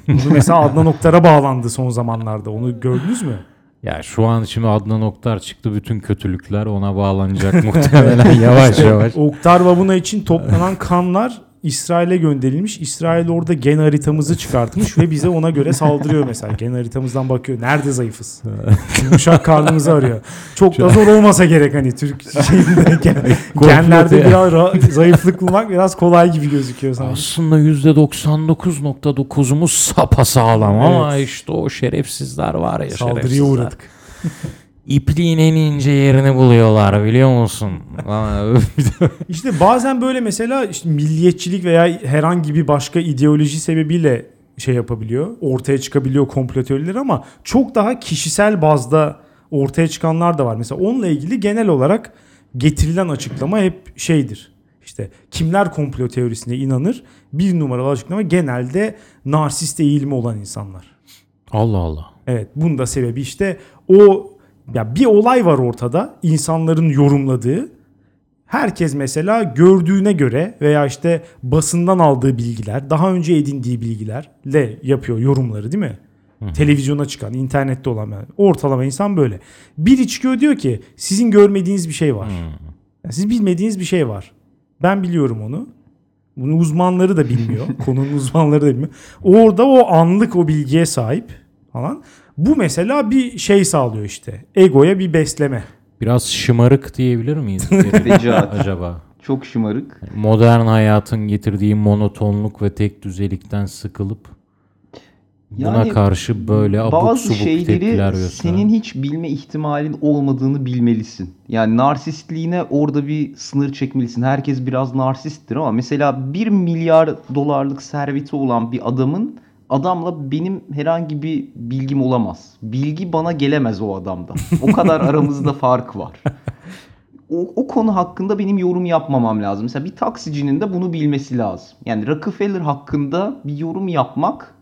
Bu mesela Adnan Oktar'a bağlandı son zamanlarda. Onu gördünüz mü? Ya şu an şimdi Adnan Oktar çıktı bütün kötülükler ona bağlanacak <laughs> muhtemelen yavaş yavaş. Oktar Babuna için toplanan kanlar İsrail'e gönderilmiş. İsrail orada gen haritamızı çıkartmış ve bize ona göre saldırıyor mesela. Gen haritamızdan bakıyor. Nerede zayıfız? <laughs> Yumuşak karnımızı arıyor. Çok da zor olmasa gerek hani Türk şeyinde gen, <laughs> genlerde biraz ra- zayıflık bulmak biraz kolay gibi gözüküyor sanki. Aslında %99.9'umuz sapasağlam ama işte o şerefsizler var ya Saldırıya şerefsizler. uğradık. <laughs> İpliğin en ince yerini buluyorlar biliyor musun? <laughs> İşte bazen böyle mesela işte milliyetçilik veya herhangi bir başka ideoloji sebebiyle şey yapabiliyor. Ortaya çıkabiliyor komplo teorileri ama çok daha kişisel bazda ortaya çıkanlar da var. Mesela onunla ilgili genel olarak getirilen açıklama hep şeydir. İşte kimler komplo teorisine inanır? Bir numaralı açıklama genelde narsist eğilimi olan insanlar. Allah Allah. Evet bunun da sebebi işte o ya bir olay var ortada insanların yorumladığı. Herkes mesela gördüğüne göre veya işte basından aldığı bilgiler, daha önce edindiği bilgilerle yapıyor yorumları değil mi? Televizyona çıkan, internette olan yani ortalama insan böyle. Biri çıkıyor diyor ki sizin görmediğiniz bir şey var. Yani siz bilmediğiniz bir şey var. Ben biliyorum onu. Bunu uzmanları da bilmiyor. <laughs> Konunun uzmanları da bilmiyor. Orada o anlık o bilgiye sahip falan. Bu mesela bir şey sağlıyor işte. Egoya bir besleme. Biraz şımarık diyebilir miyiz? <laughs> Acaba? Çok şımarık. Modern hayatın getirdiği monotonluk ve tek düzelikten sıkılıp buna Yani karşı böyle abuk Bazı subuk tepkiler gösteren. senin hiç bilme ihtimalin olmadığını bilmelisin. Yani narsistliğine orada bir sınır çekmelisin. Herkes biraz narsisttir ama mesela 1 milyar dolarlık serveti olan bir adamın adamla benim herhangi bir bilgim olamaz. Bilgi bana gelemez o adamdan. O kadar aramızda fark var. O, o konu hakkında benim yorum yapmamam lazım. Mesela bir taksicinin de bunu bilmesi lazım. Yani Rockefeller hakkında bir yorum yapmak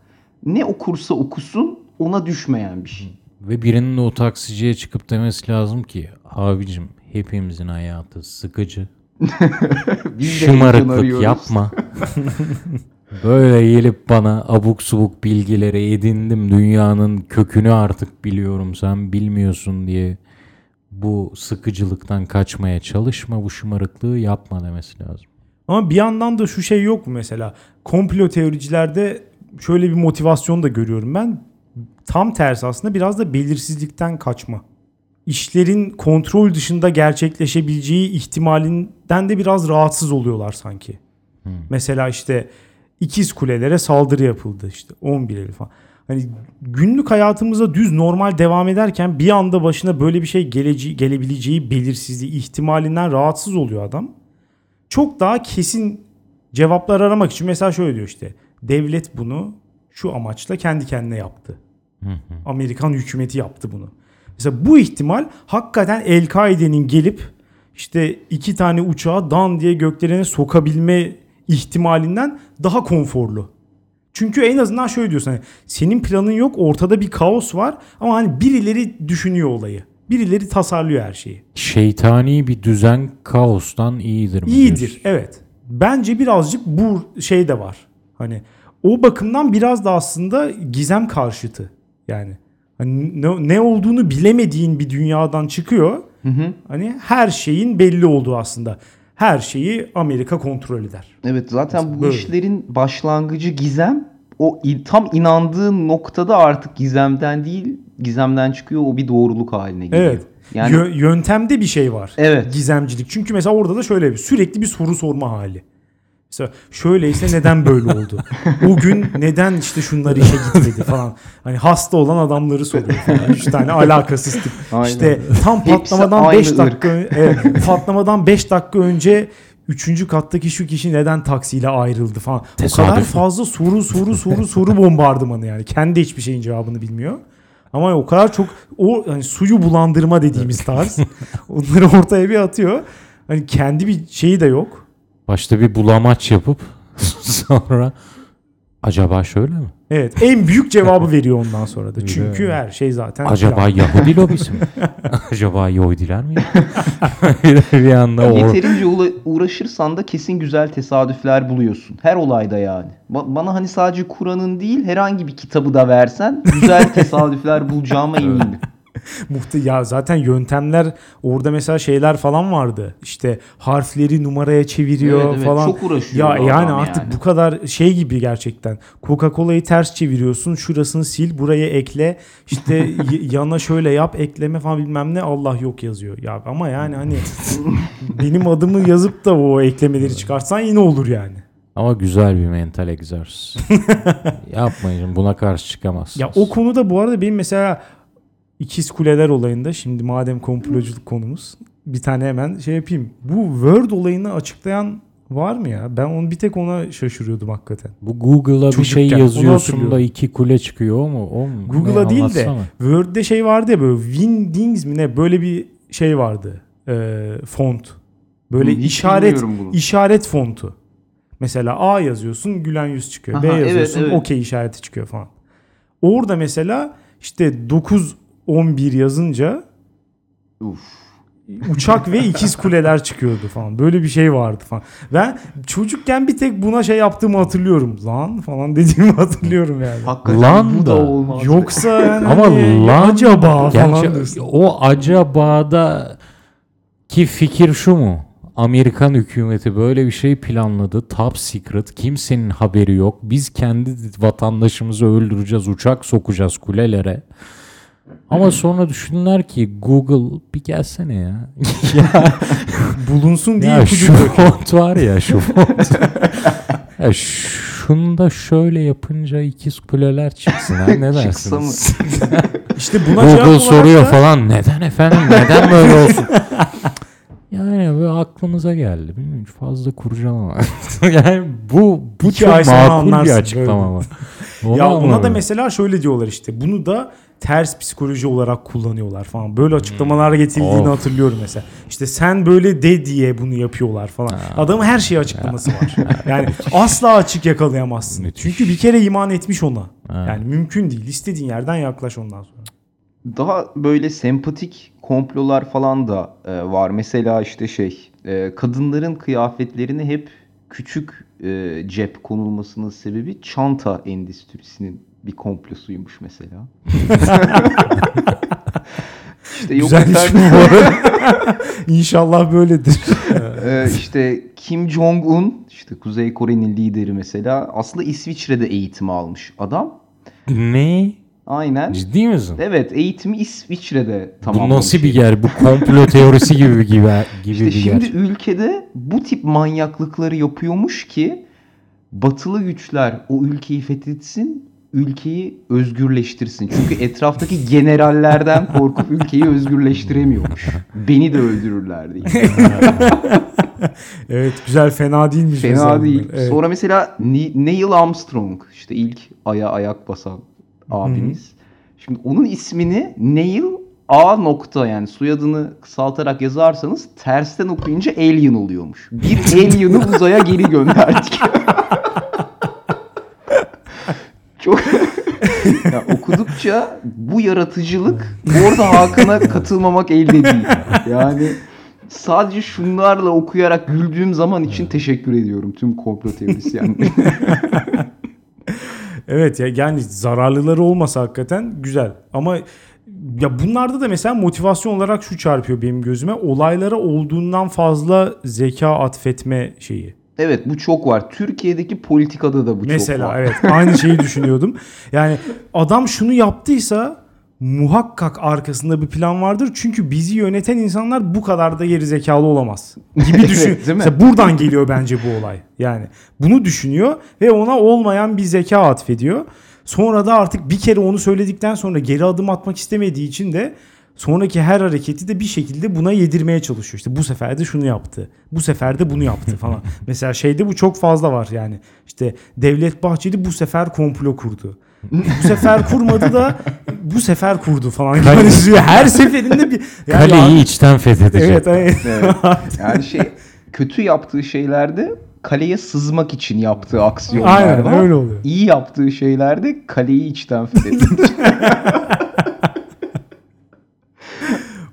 ne okursa okusun ona düşmeyen bir şey. Ve birinin de o taksiciye çıkıp demesi lazım ki abicim hepimizin hayatı sıkıcı. <laughs> Şımarıklık arıyoruz." yapma. <laughs> Böyle gelip bana abuk subuk bilgileri edindim. Dünyanın kökünü artık biliyorum sen bilmiyorsun diye bu sıkıcılıktan kaçmaya çalışma. Bu şımarıklığı yapma demesi lazım. Ama bir yandan da şu şey yok mu mesela? Komplo teoricilerde şöyle bir motivasyon da görüyorum ben. Tam tersi aslında biraz da belirsizlikten kaçma. İşlerin kontrol dışında gerçekleşebileceği ihtimalinden de biraz rahatsız oluyorlar sanki. Mesela işte ikiz kulelere saldırı yapıldı işte 11 Eylül falan. Hani günlük hayatımıza düz normal devam ederken bir anda başına böyle bir şey geleceği, gelebileceği belirsizliği ihtimalinden rahatsız oluyor adam çok daha kesin cevaplar aramak için mesela şöyle diyor işte devlet bunu şu amaçla kendi kendine yaptı. Amerikan hükümeti yaptı bunu. Mesela bu ihtimal hakikaten El-Kaide'nin gelip işte iki tane uçağı dan diye göklerine sokabilme ihtimalinden daha konforlu. Çünkü en azından şöyle diyorsun hani senin planın yok ortada bir kaos var ama hani birileri düşünüyor olayı. Birileri tasarlıyor her şeyi. Şeytani bir düzen kaostan iyidir mi? İyidir diyorsun? evet. Bence birazcık bu şey de var. Hani o bakımdan biraz da aslında gizem karşıtı. Yani hani ne, ne olduğunu bilemediğin bir dünyadan çıkıyor. Hani her şeyin belli olduğu aslında. Her şeyi Amerika kontrol eder. Evet zaten bu Böyle. işlerin başlangıcı gizem. O tam inandığın noktada artık gizemden değil gizemden çıkıyor o bir doğruluk haline geliyor. Evet. Yani Yö- yöntemde bir şey var. Evet. Gizemcilik. Çünkü mesela orada da şöyle bir sürekli bir soru sorma hali. Mesela şöyleyse neden böyle oldu? O gün neden işte şunlar işe gitmedi falan. Hani hasta olan adamları soruyor falan. Üç tane alakasız tip. Aynen. İşte tam patlamadan 5 aynı dakika evet, patlamadan 5 dakika önce Üçüncü kattaki şu kişi neden taksiyle ayrıldı falan. O Tesadüf kadar mü? fazla soru soru soru soru bombardımanı yani. Kendi hiçbir şeyin cevabını bilmiyor. Ama o kadar çok o hani suyu bulandırma dediğimiz tarz. <laughs> onları ortaya bir atıyor. Hani kendi bir şeyi de yok. Başta bir bulamaç yapıp <laughs> sonra acaba şöyle mi? Evet en büyük cevabı <laughs> veriyor ondan sonra da. Çünkü her şey zaten Acaba plan. Yahudi <laughs> lobisi mi? Acaba Yahudiler mi? bir, anda or- Yeterince uğraşırsan da kesin güzel tesadüfler buluyorsun. Her olayda yani. Ba- bana hani sadece Kur'an'ın değil herhangi bir kitabı da versen güzel tesadüfler bulacağıma eminim. <laughs> Muhte ya zaten yöntemler orada mesela şeyler falan vardı. İşte harfleri numaraya çeviriyor Evet, evet. falan. Çok uğraşıyor Ya yani artık yani. bu kadar şey gibi gerçekten. Coca-Cola'yı ters çeviriyorsun. Şurasını sil, buraya ekle. İşte <laughs> y- yana şöyle yap, ekleme falan bilmem ne. Allah yok yazıyor. Ya ama yani hani <laughs> benim adımı yazıp da o eklemeleri çıkarsan yine olur yani. Ama güzel bir mental egzersiz. Yapmayın buna karşı çıkamazsınız. Ya o konuda bu arada benim mesela ikiz kuleler olayında şimdi madem komploculuk konumuz bir tane hemen şey yapayım. Bu Word olayını açıklayan var mı ya? Ben onu bir tek ona şaşırıyordum hakikaten. Bu Google'a bir şey yazıyorsun da iki kule çıkıyor o mu? O mu? Google'a Ne, değil de. Word'de şey vardı ya böyle Windings mi ne böyle bir şey vardı. Ee, font. Böyle Hı, işaret işaret fontu. Mesela A yazıyorsun gülen yüz çıkıyor. B Aha, evet, yazıyorsun evet. okey işareti çıkıyor falan. Orada mesela işte 9 11 yazınca Uf. uçak ve ikiz kuleler çıkıyordu falan. Böyle bir şey vardı falan. Ben çocukken bir tek buna şey yaptığımı hatırlıyorum. Lan falan dediğimi hatırlıyorum yani. Hakikaten Lan bu da da. olmaz. Yoksa yani <laughs> Ama hani lan acaba falan Gerçi o acabada ki fikir şu mu? Amerikan hükümeti böyle bir şey planladı. Top secret. Kimsenin haberi yok. Biz kendi vatandaşımızı öldüreceğiz. Uçak sokacağız kulelere. Ama sonra düşündüler ki Google bir gelsene ya. <laughs> ya, Bulunsun diye ya ipucu şu font var ya şu <laughs> font. ya şunu da şöyle yapınca ikiz kuleler çıksın. Ha, ne <laughs> dersiniz? İşte buna Google soruyor da- falan neden efendim neden böyle olsun? yani böyle aklımıza geldi. Bilmiyorum fazla kurcalama. yani bu bu İki çok makul bir açıklama var. Ya ona da mesela şöyle diyorlar işte. Bunu da ters psikoloji olarak kullanıyorlar falan. Böyle açıklamalar getirdiğini Of. hatırlıyorum mesela. İşte sen böyle de diye bunu yapıyorlar falan. Adamın her şeye açıklaması var. <laughs> Yani asla açık yakalayamazsın. Müthiş. Çünkü bir kere iman etmiş ona. Evet. Yani mümkün değil. İstediğin yerden yaklaş ondan sonra. Daha böyle sempatik komplolar falan da e, var. Mesela işte şey e, kadınların kıyafetlerine hep küçük e, cep konulmasının sebebi çanta endüstrisinin bir komplosuymuş mesela. <laughs> işte yok Güzelmiş efendim, bu arada. <laughs> İnşallah böyledir. e, işte Kim Jong-un işte Kuzey Kore'nin lideri mesela aslında İsviçre'de eğitim almış adam. Ne? Aynen. Ciddi misin? Evet eğitimi İsviçre'de Bu tamamlamış. nasıl bir yer? Bu komplo teorisi gibi gibi, <laughs> gibi İşte bir şimdi yer. ülkede bu tip manyaklıkları yapıyormuş ki batılı güçler o ülkeyi fethetsin, ülkeyi özgürleştirsin. Çünkü etraftaki generallerden korkup ülkeyi özgürleştiremiyormuş. Beni de öldürürler diye. <laughs> evet güzel fena değilmiş. mesela Fena değil. Evet. Sonra mesela Neil Armstrong işte ilk aya ayak basan abimiz. Şimdi onun ismini Neil A nokta yani soyadını kısaltarak yazarsanız tersten okuyunca alien oluyormuş. Bir alien'ı uzaya geri gönderdik. <laughs> Çok <laughs> ya okudukça bu yaratıcılık orada Hakan'a katılmamak elde değil. Yani sadece şunlarla okuyarak güldüğüm zaman için teşekkür ediyorum tüm komplo teorisyenlerine. <laughs> Evet ya yani zararlıları olmasa hakikaten güzel. Ama ya bunlarda da mesela motivasyon olarak şu çarpıyor benim gözüme. Olaylara olduğundan fazla zeka atfetme şeyi. Evet bu çok var. Türkiye'deki politikada da bu Mesela çok var. evet aynı şeyi düşünüyordum. Yani adam şunu yaptıysa muhakkak arkasında bir plan vardır. Çünkü bizi yöneten insanlar bu kadar da geri zekalı olamaz gibi <laughs> düşün. Evet? Mesela buradan geliyor bence bu olay. Yani bunu düşünüyor ve ona olmayan bir zeka atfediyor. Sonra da artık bir kere onu söyledikten sonra geri adım atmak istemediği için de sonraki her hareketi de bir şekilde buna yedirmeye çalışıyor. İşte bu sefer de şunu yaptı. Bu sefer de bunu yaptı <laughs> falan. Mesela şeyde bu çok fazla var yani. İşte Devlet Bahçeli bu sefer komplo kurdu. Bu sefer kurmadı da bu sefer kurdu falan. Yani her seferinde bir <laughs> yani Kaleyi içten fethedecek. Evet, evet. <laughs> Evet. Yani şey kötü yaptığı şeylerde kaleye sızmak için yaptığı aksiyonlar Aynen var. öyle oluyor. İyi yaptığı şeylerde kaleyi içten fethediyor.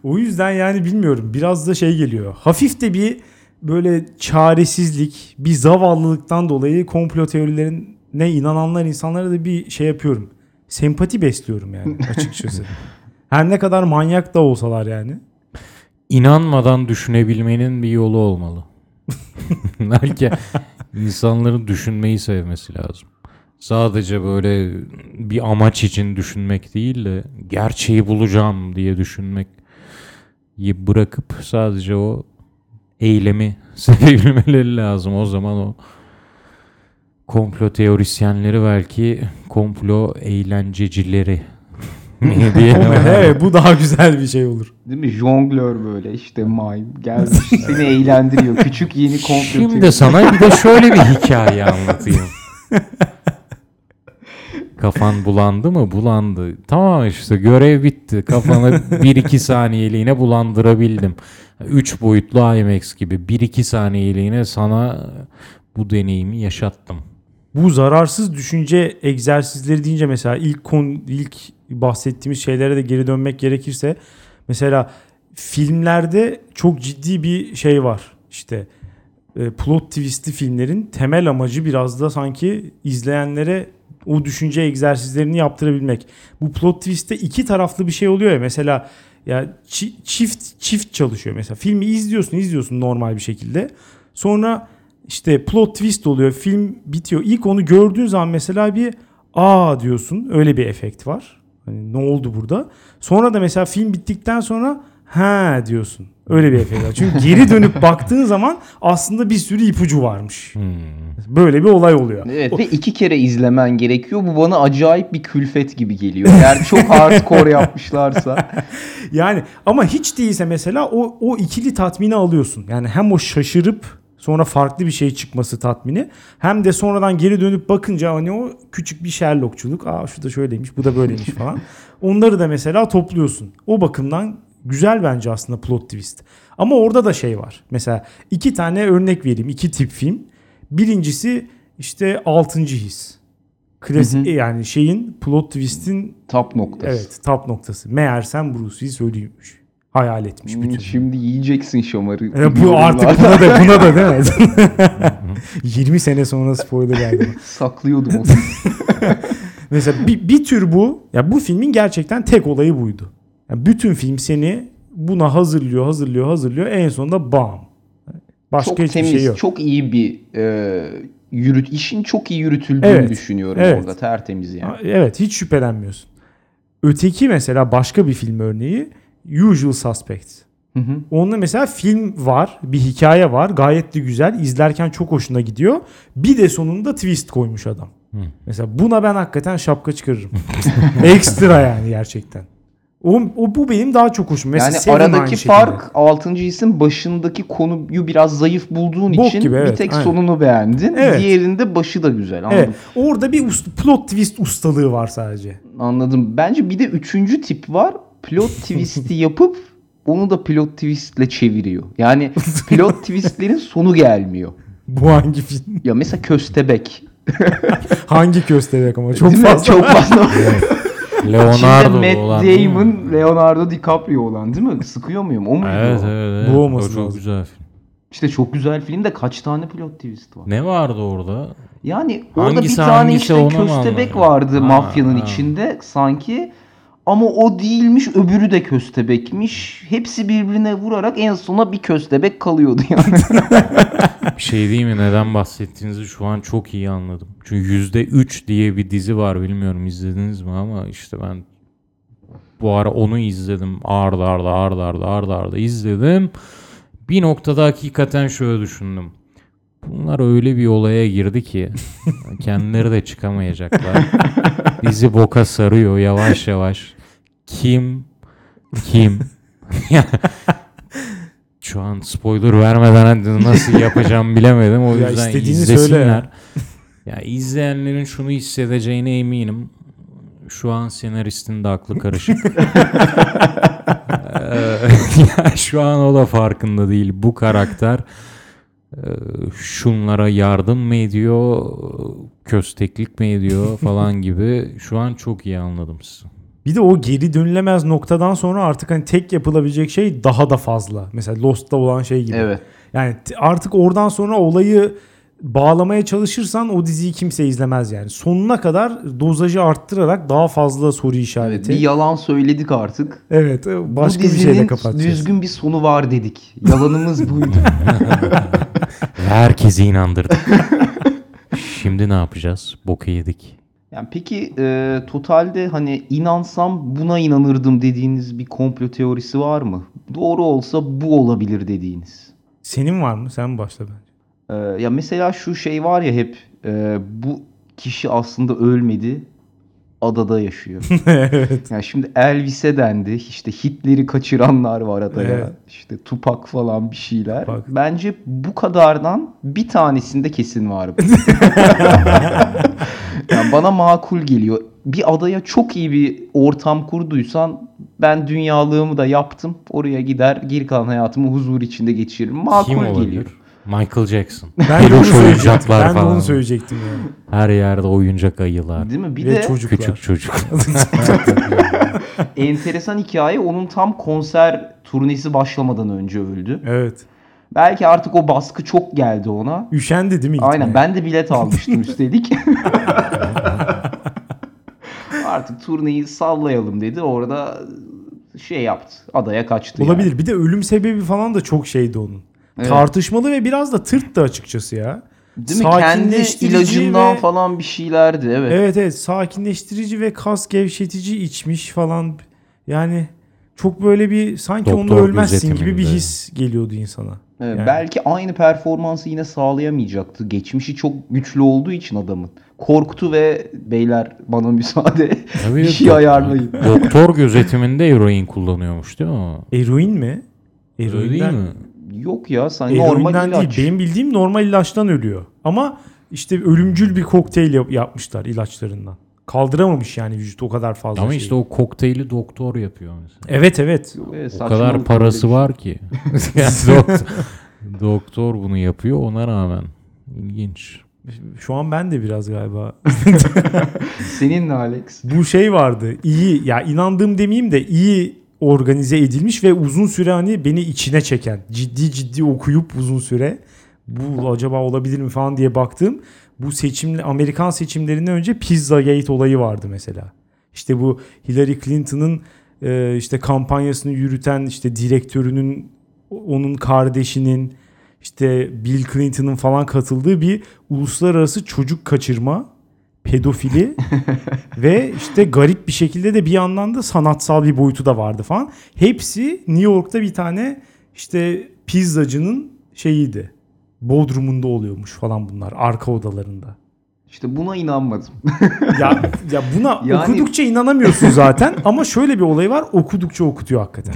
O yüzden yani bilmiyorum biraz da şey geliyor. Hafif de bir böyle çaresizlik, bir zavallılıktan dolayı komplo teorilerine inananlar insanlara da bir şey yapıyorum. Sempati besliyorum yani <laughs> açıkçası. Her ne kadar manyak da olsalar yani. İnanmadan düşünebilmenin bir yolu olmalı. <laughs> Belki insanların düşünmeyi sevmesi lazım. Sadece böyle bir amaç için düşünmek değil de gerçeği bulacağım diye düşünmek bırakıp sadece o eylemi <laughs> sevebilmeleri lazım. O zaman o komplo teorisyenleri belki komplo eğlencecileri <laughs> mi diyelim. <laughs> evet bu daha güzel bir şey olur. Değil mi? Jonglör böyle işte mime gelmiş seni eğlendiriyor. Küçük yeni komplo Şimdi sana bir de şöyle bir hikaye anlatayım. Kafan bulandı mı? Bulandı. Tamam işte görev bitti. Kafanı 1-2 saniyeliğine bulandırabildim. 3 boyutlu IMAX gibi 1-2 saniyeliğine sana bu deneyimi yaşattım. Bu zararsız düşünce egzersizleri deyince mesela ilk kon, ilk bahsettiğimiz şeylere de geri dönmek gerekirse mesela filmlerde çok ciddi bir şey var. İşte e, plot twist'i filmlerin temel amacı biraz da sanki izleyenlere o düşünce egzersizlerini yaptırabilmek. Bu plot twist'te iki taraflı bir şey oluyor ya mesela ya çi- çift çift çalışıyor mesela. Filmi izliyorsun, izliyorsun normal bir şekilde. Sonra işte plot twist oluyor. Film bitiyor. İlk onu gördüğün zaman mesela bir aa diyorsun. Öyle bir efekt var. Hani ne oldu burada? Sonra da mesela film bittikten sonra ha diyorsun. Öyle bir efekt var. Çünkü geri dönüp <laughs> baktığın zaman aslında bir sürü ipucu varmış. Hmm. Böyle bir olay oluyor. Evet ve iki kere izlemen gerekiyor. Bu bana acayip bir külfet gibi geliyor. Eğer çok hardcore <laughs> yapmışlarsa. Yani ama hiç değilse mesela o o ikili tatmini alıyorsun. Yani hem o şaşırıp Sonra farklı bir şey çıkması tatmini. Hem de sonradan geri dönüp bakınca hani o küçük bir Sherlockçuluk. Aa şu da şöyleymiş, bu da böyleymiş falan. <laughs> Onları da mesela topluyorsun. O bakımdan güzel bence aslında plot twist. Ama orada da şey var. Mesela iki tane örnek vereyim. iki tip film. Birincisi işte altıncı his. Klasik yani şeyin plot twist'in Top noktası. evet top noktası. Meğersem Bruce Willis ölüymüş. Hayal etmiş Hmm, bütün. Şimdi yiyeceksin şamarı. Ya bu artık buna da buna da değil mi? <laughs> 20 sene sonra spoiler geldi. saklıyordum onu. <laughs> Mesela bir, bir tür bu. Ya bu filmin gerçekten tek olayı buydu. Yani bütün film seni buna hazırlıyor, hazırlıyor, hazırlıyor. En sonunda bam. Başka çok hiçbir temiz, şey yok. çok iyi bir e, yürüt işin çok iyi yürütüldüğünü Evet, düşünüyorum evet. orada. Tertemiz yani. Evet, hiç şüphelenmiyorsun. Öteki mesela başka bir film örneği Usual Suspects. Hı hı. Onunla mesela film var, bir hikaye var. Gayet de güzel. İzlerken çok hoşuna gidiyor. Bir de sonunda twist koymuş adam. Mesela buna ben hakikaten şapka çıkarırım. <laughs> Ekstra yani gerçekten. O, o bu benim daha çok hoşum. Mesela yani aradaki fark 6. isim başındaki konuyu biraz zayıf bulduğun Bok için gibi, bir evet, tek aynen. sonunu beğendin. Evet. Diğerinde başı da güzel. Anladım. Evet. Orada bir ust- plot twist ustalığı var sadece. Anladım. Bence bir de üçüncü tip var. Plot <laughs> twist'i yapıp onu da plot twist'le çeviriyor. Yani <laughs> plot twist'lerin sonu gelmiyor. Bu hangi film? Ya mesela Köstebek. <laughs> hangi köstebek ama çok Değil mi? fazla. Çok fazla. Leonardo <laughs> Matt olan mi? Damon, Leonardo DiCaprio olan değil mi? Sıkıyor muyum? O muydu Evet evet evet. Bu olması o çok lazım. güzel film. İşte çok güzel filmde kaç tane plot twist var. Ne vardı orada? Yani orada bir Hangisi tane hangisi işte köstebek vardı Ha, mafyanın ha. içinde sanki. Ama o değilmiş öbürü de köstebekmiş. Hepsi birbirine vurarak en sona bir köstebek kalıyordu yani. <laughs> Bir şey değil mi? Neden bahsettiğinizi şu an çok iyi anladım. Çünkü yüzde üç diye bir dizi var. Bilmiyorum izlediniz mi ama işte ben bu ara onu izledim. Arda arda arda arda arda arda izledim. Bir noktada hakikaten şöyle düşündüm. Bunlar öyle bir olaya girdi ki <laughs> kendileri de çıkamayacaklar. <laughs> Dizi boka sarıyor yavaş yavaş. Kim kim <laughs> şu an spoiler vermeden nasıl yapacağım bilemedim. O Ya yüzden istediğini söyle izlesinler. ya. İzleyenlerin şunu hissedeceğine eminim. Şu an senaristin de aklı karışık. Eee, <laughs> <laughs> ya şu an o da farkında değil. Bu karakter şunlara yardım mı ediyor, kösteklik mi ediyor <laughs> falan gibi. Şu an çok iyi anladım sizi. Bir de o geri dönülemez noktadan sonra artık hani tek yapılabilecek şey daha da fazla. Mesela Lost'ta olan şey gibi. evet. Yani artık oradan sonra olayı bağlamaya çalışırsan o diziyi kimse izlemez yani. Sonuna kadar dozajı arttırarak daha fazla soru evet. işareti. Bir yalan söyledik artık. Evet, başka Bu bir şeyle kapatacağız. düzgün bir sonu var dedik. Yalanımız buydu. <laughs> Herkesi inandırdık. Şimdi ne yapacağız? Boku yedik. Yani peki e, totalde hani inansam buna inanırdım dediğiniz bir komplo teorisi var mı? Doğru olsa bu olabilir dediğiniz. Senin var mı? Sen başla bence. E, ya mesela şu şey var ya hep e, bu kişi aslında ölmedi adada yaşıyor. <laughs> evet. Yani şimdi Elvis'e dendi. işte Hitler'i kaçıranlar var adaya. Evet. İşte Tupac falan bir şeyler. Tupac. Bence bu kadardan bir tanesinde kesin var bu. <laughs> <laughs> yani bana makul geliyor. Bir adaya çok iyi bir ortam kurduysan ben dünyalığımı da yaptım. Oraya gider geri kalan hayatımı huzur içinde geçiririm. Makul Kim olabilir? geliyor. Michael Jackson. Ben de onu söyleyecektim. oyuncaklar Ben de onu söyleyecektim yani. Her yerde oyuncak ayılar. Değil mi? Bir Ve de çocuklar. Küçük çocuk. <laughs> enteresan hikaye onun tam konser turnesi başlamadan önce öldü. Evet. Belki artık o baskı çok geldi ona. Üşendi değil mi? Aynen gitmeye? ben de bilet almıştım üstelik. <laughs> Artık turneyi sallayalım dedi. Orada şey yaptı. Adaya kaçtı. Olabilir. yani. Bir de ölüm sebebi falan da çok şeydi onun. Evet. Tartışmalı ve biraz da tırttı açıkçası ya. Değil mi? Kendi ilacından ve- falan bir şeylerdi. Evet. Evet evet sakinleştirici ve kas gevşetici içmiş falan. Yani çok böyle bir sanki Doktor onda ölmezsin gibi bir his geliyordu insana. Evet, Yani. Belki aynı performansı yine sağlayamayacaktı. Geçmişi çok güçlü olduğu için adamın. Korktu ve beyler bana müsaade <laughs> Tabii bir şey dok- ayarlayın. Doktor gözetiminde eroin kullanıyormuş değil mi o? Eroin mi? Öyle değil mi? Yok ya sen normal Eroinden ilaç. değil. Benim bildiğim normal ilaçtan ölüyor. Ama işte ölümcül bir kokteyl yap- yapmışlar ilaçlarından. Kaldıramamış yani vücut o kadar fazla Ama şey. işte o kokteyli doktor yapıyor mesela. Evet evet. Evet, O kadar parası şey. var ki. Yani <laughs> <laughs> doktor, doktor bunu yapıyor ona rağmen. İlginç. Şu an ben de biraz galiba. <laughs> Seninle Alex. Bu şey vardı. iyi ya inandığım demeyeyim de iyi organize edilmiş ve uzun süre hani beni içine çeken. Ciddi ciddi okuyup uzun süre bu acaba olabilir mi falan diye baktım. Bu seçimle Amerikan seçimlerinden önce Pizzagate olayı vardı mesela. İşte bu Hillary Clinton'ın e, işte kampanyasını yürüten işte direktörünün onun kardeşinin işte Bill Clinton'ın falan katıldığı bir uluslararası çocuk kaçırma pedofili <laughs> ve işte garip bir şekilde de bir yandan da sanatsal bir boyutu da vardı falan. Hepsi New York'ta bir tane işte pizzacının şeyiydi. Bodrumunda oluyormuş falan bunlar arka odalarında. İşte buna inanmadım. <laughs> Ya ya buna <laughs> Yani- okudukça inanamıyorsun zaten ama şöyle bir olay var okudukça okutuyor hakikaten.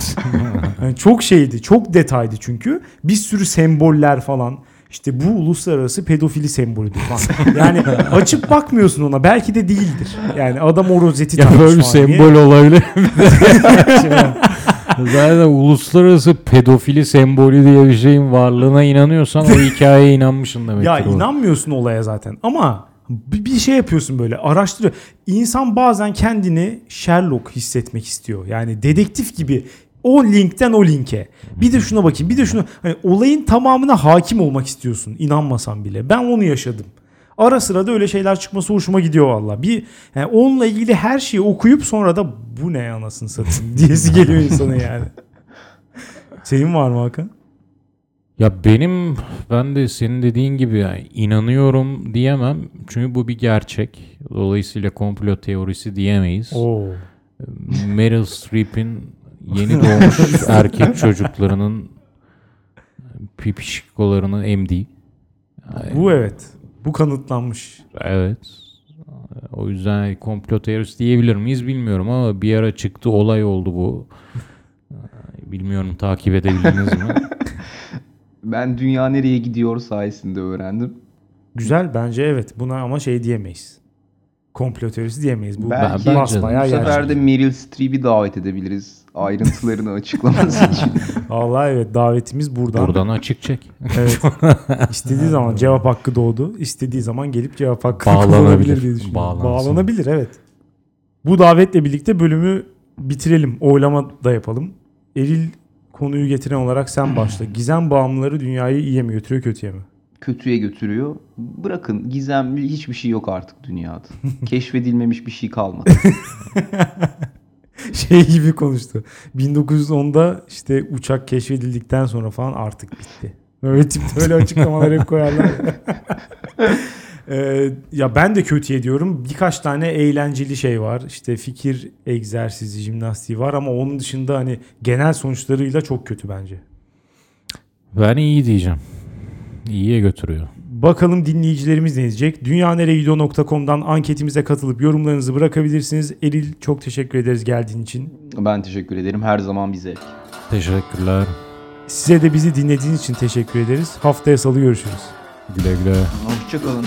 Yani çok şeydi, çok detaydı çünkü. Bir sürü semboller falan. İşte bu uluslararası pedofili sembolüdür falan. <laughs> Yani açıp bakmıyorsun ona. Belki de değildir. Yani adam o rozeti Ya böyle bir falan diye. sembol olabilir. <laughs> Zaten uluslararası pedofili sembolü diye bir şeyin varlığına inanıyorsan o hikayeye inanmışsın demektir. Ya o. inanmıyorsun olaya zaten ama bir şey yapıyorsun böyle araştırıyor. İnsan bazen kendini Sherlock hissetmek istiyor. Yani dedektif gibi o linkten o linke. Bir de şuna bakayım bir de şunu hani olayın tamamına hakim olmak istiyorsun inanmasan bile. Ben onu yaşadım. Ara sıra da öyle şeyler çıkması hoşuma gidiyor valla. Bir yani onunla ilgili her şeyi okuyup sonra da bu ne anasını satayım <laughs> diyesi geliyor insanın yani. Senin var mı Hakan? Ya benim ben de senin dediğin gibi yani inanıyorum diyemem. Çünkü bu bir gerçek. Dolayısıyla komplo teorisi diyemeyiz. Oo. Meryl Streep'in yeni <laughs> doğmuş erkek çocuklarının pipişkolarını emdiği. Bu evet. Bu kanıtlanmış. Evet. O yüzden komplo teorisi diyebilir miyiz bilmiyorum ama bir ara çıktı olay oldu bu. Bilmiyorum takip edebildiniz mi? <laughs> Ben dünya nereye gidiyor sayesinde öğrendim. Güzel bence evet. Buna ama şey diyemeyiz. Komplo teorisi diyemeyiz. Bu Belki ben- basbayağı Bu sefer de Meryl Streep'i davet edebiliriz. Ayrıntılarını <laughs> açıklaması için. Vallahi evet davetimiz buradan. Buradan açık çek. Evet. <laughs> İstediği zaman cevap hakkı doğdu. İstediği zaman gelip cevap hakkı Bağlanabilir. kullanabilir diye düşünüyorum. Bağlansın. Bağlanabilir evet. Bu davetle birlikte bölümü bitirelim. Oylama da yapalım. Eril konuyu getiren olarak sen başla. Gizem bağımlıları dünyayı iyiye mi götürüyor kötüye mi? Kötüye götürüyor. Bırakın gizemli hiçbir şey yok artık dünyada. <laughs> Keşfedilmemiş bir şey kalmadı. <laughs> şey gibi konuştu. 1910'da işte uçak keşfedildikten sonra falan artık bitti. Böyle tip böyle açıklamalar hep koyarlar. <laughs> Ee, ya ben de kötüye diyorum. Birkaç tane eğlenceli şey var. İşte fikir egzersizi, jimnastiği var ama onun dışında hani genel sonuçlarıyla çok kötü bence. Ben iyi diyeceğim. İyiye götürüyor. Bakalım dinleyicilerimiz ne diyecek? Dünyaneregidiyor.com'dan anketimize katılıp yorumlarınızı bırakabilirsiniz. Eril çok teşekkür ederiz geldiğin için. ben teşekkür ederim. Her zaman bize. Teşekkürler. Size de bizi dinlediğiniz için teşekkür ederiz. Haftaya salı görüşürüz. Güle güle. Hoşçakalın.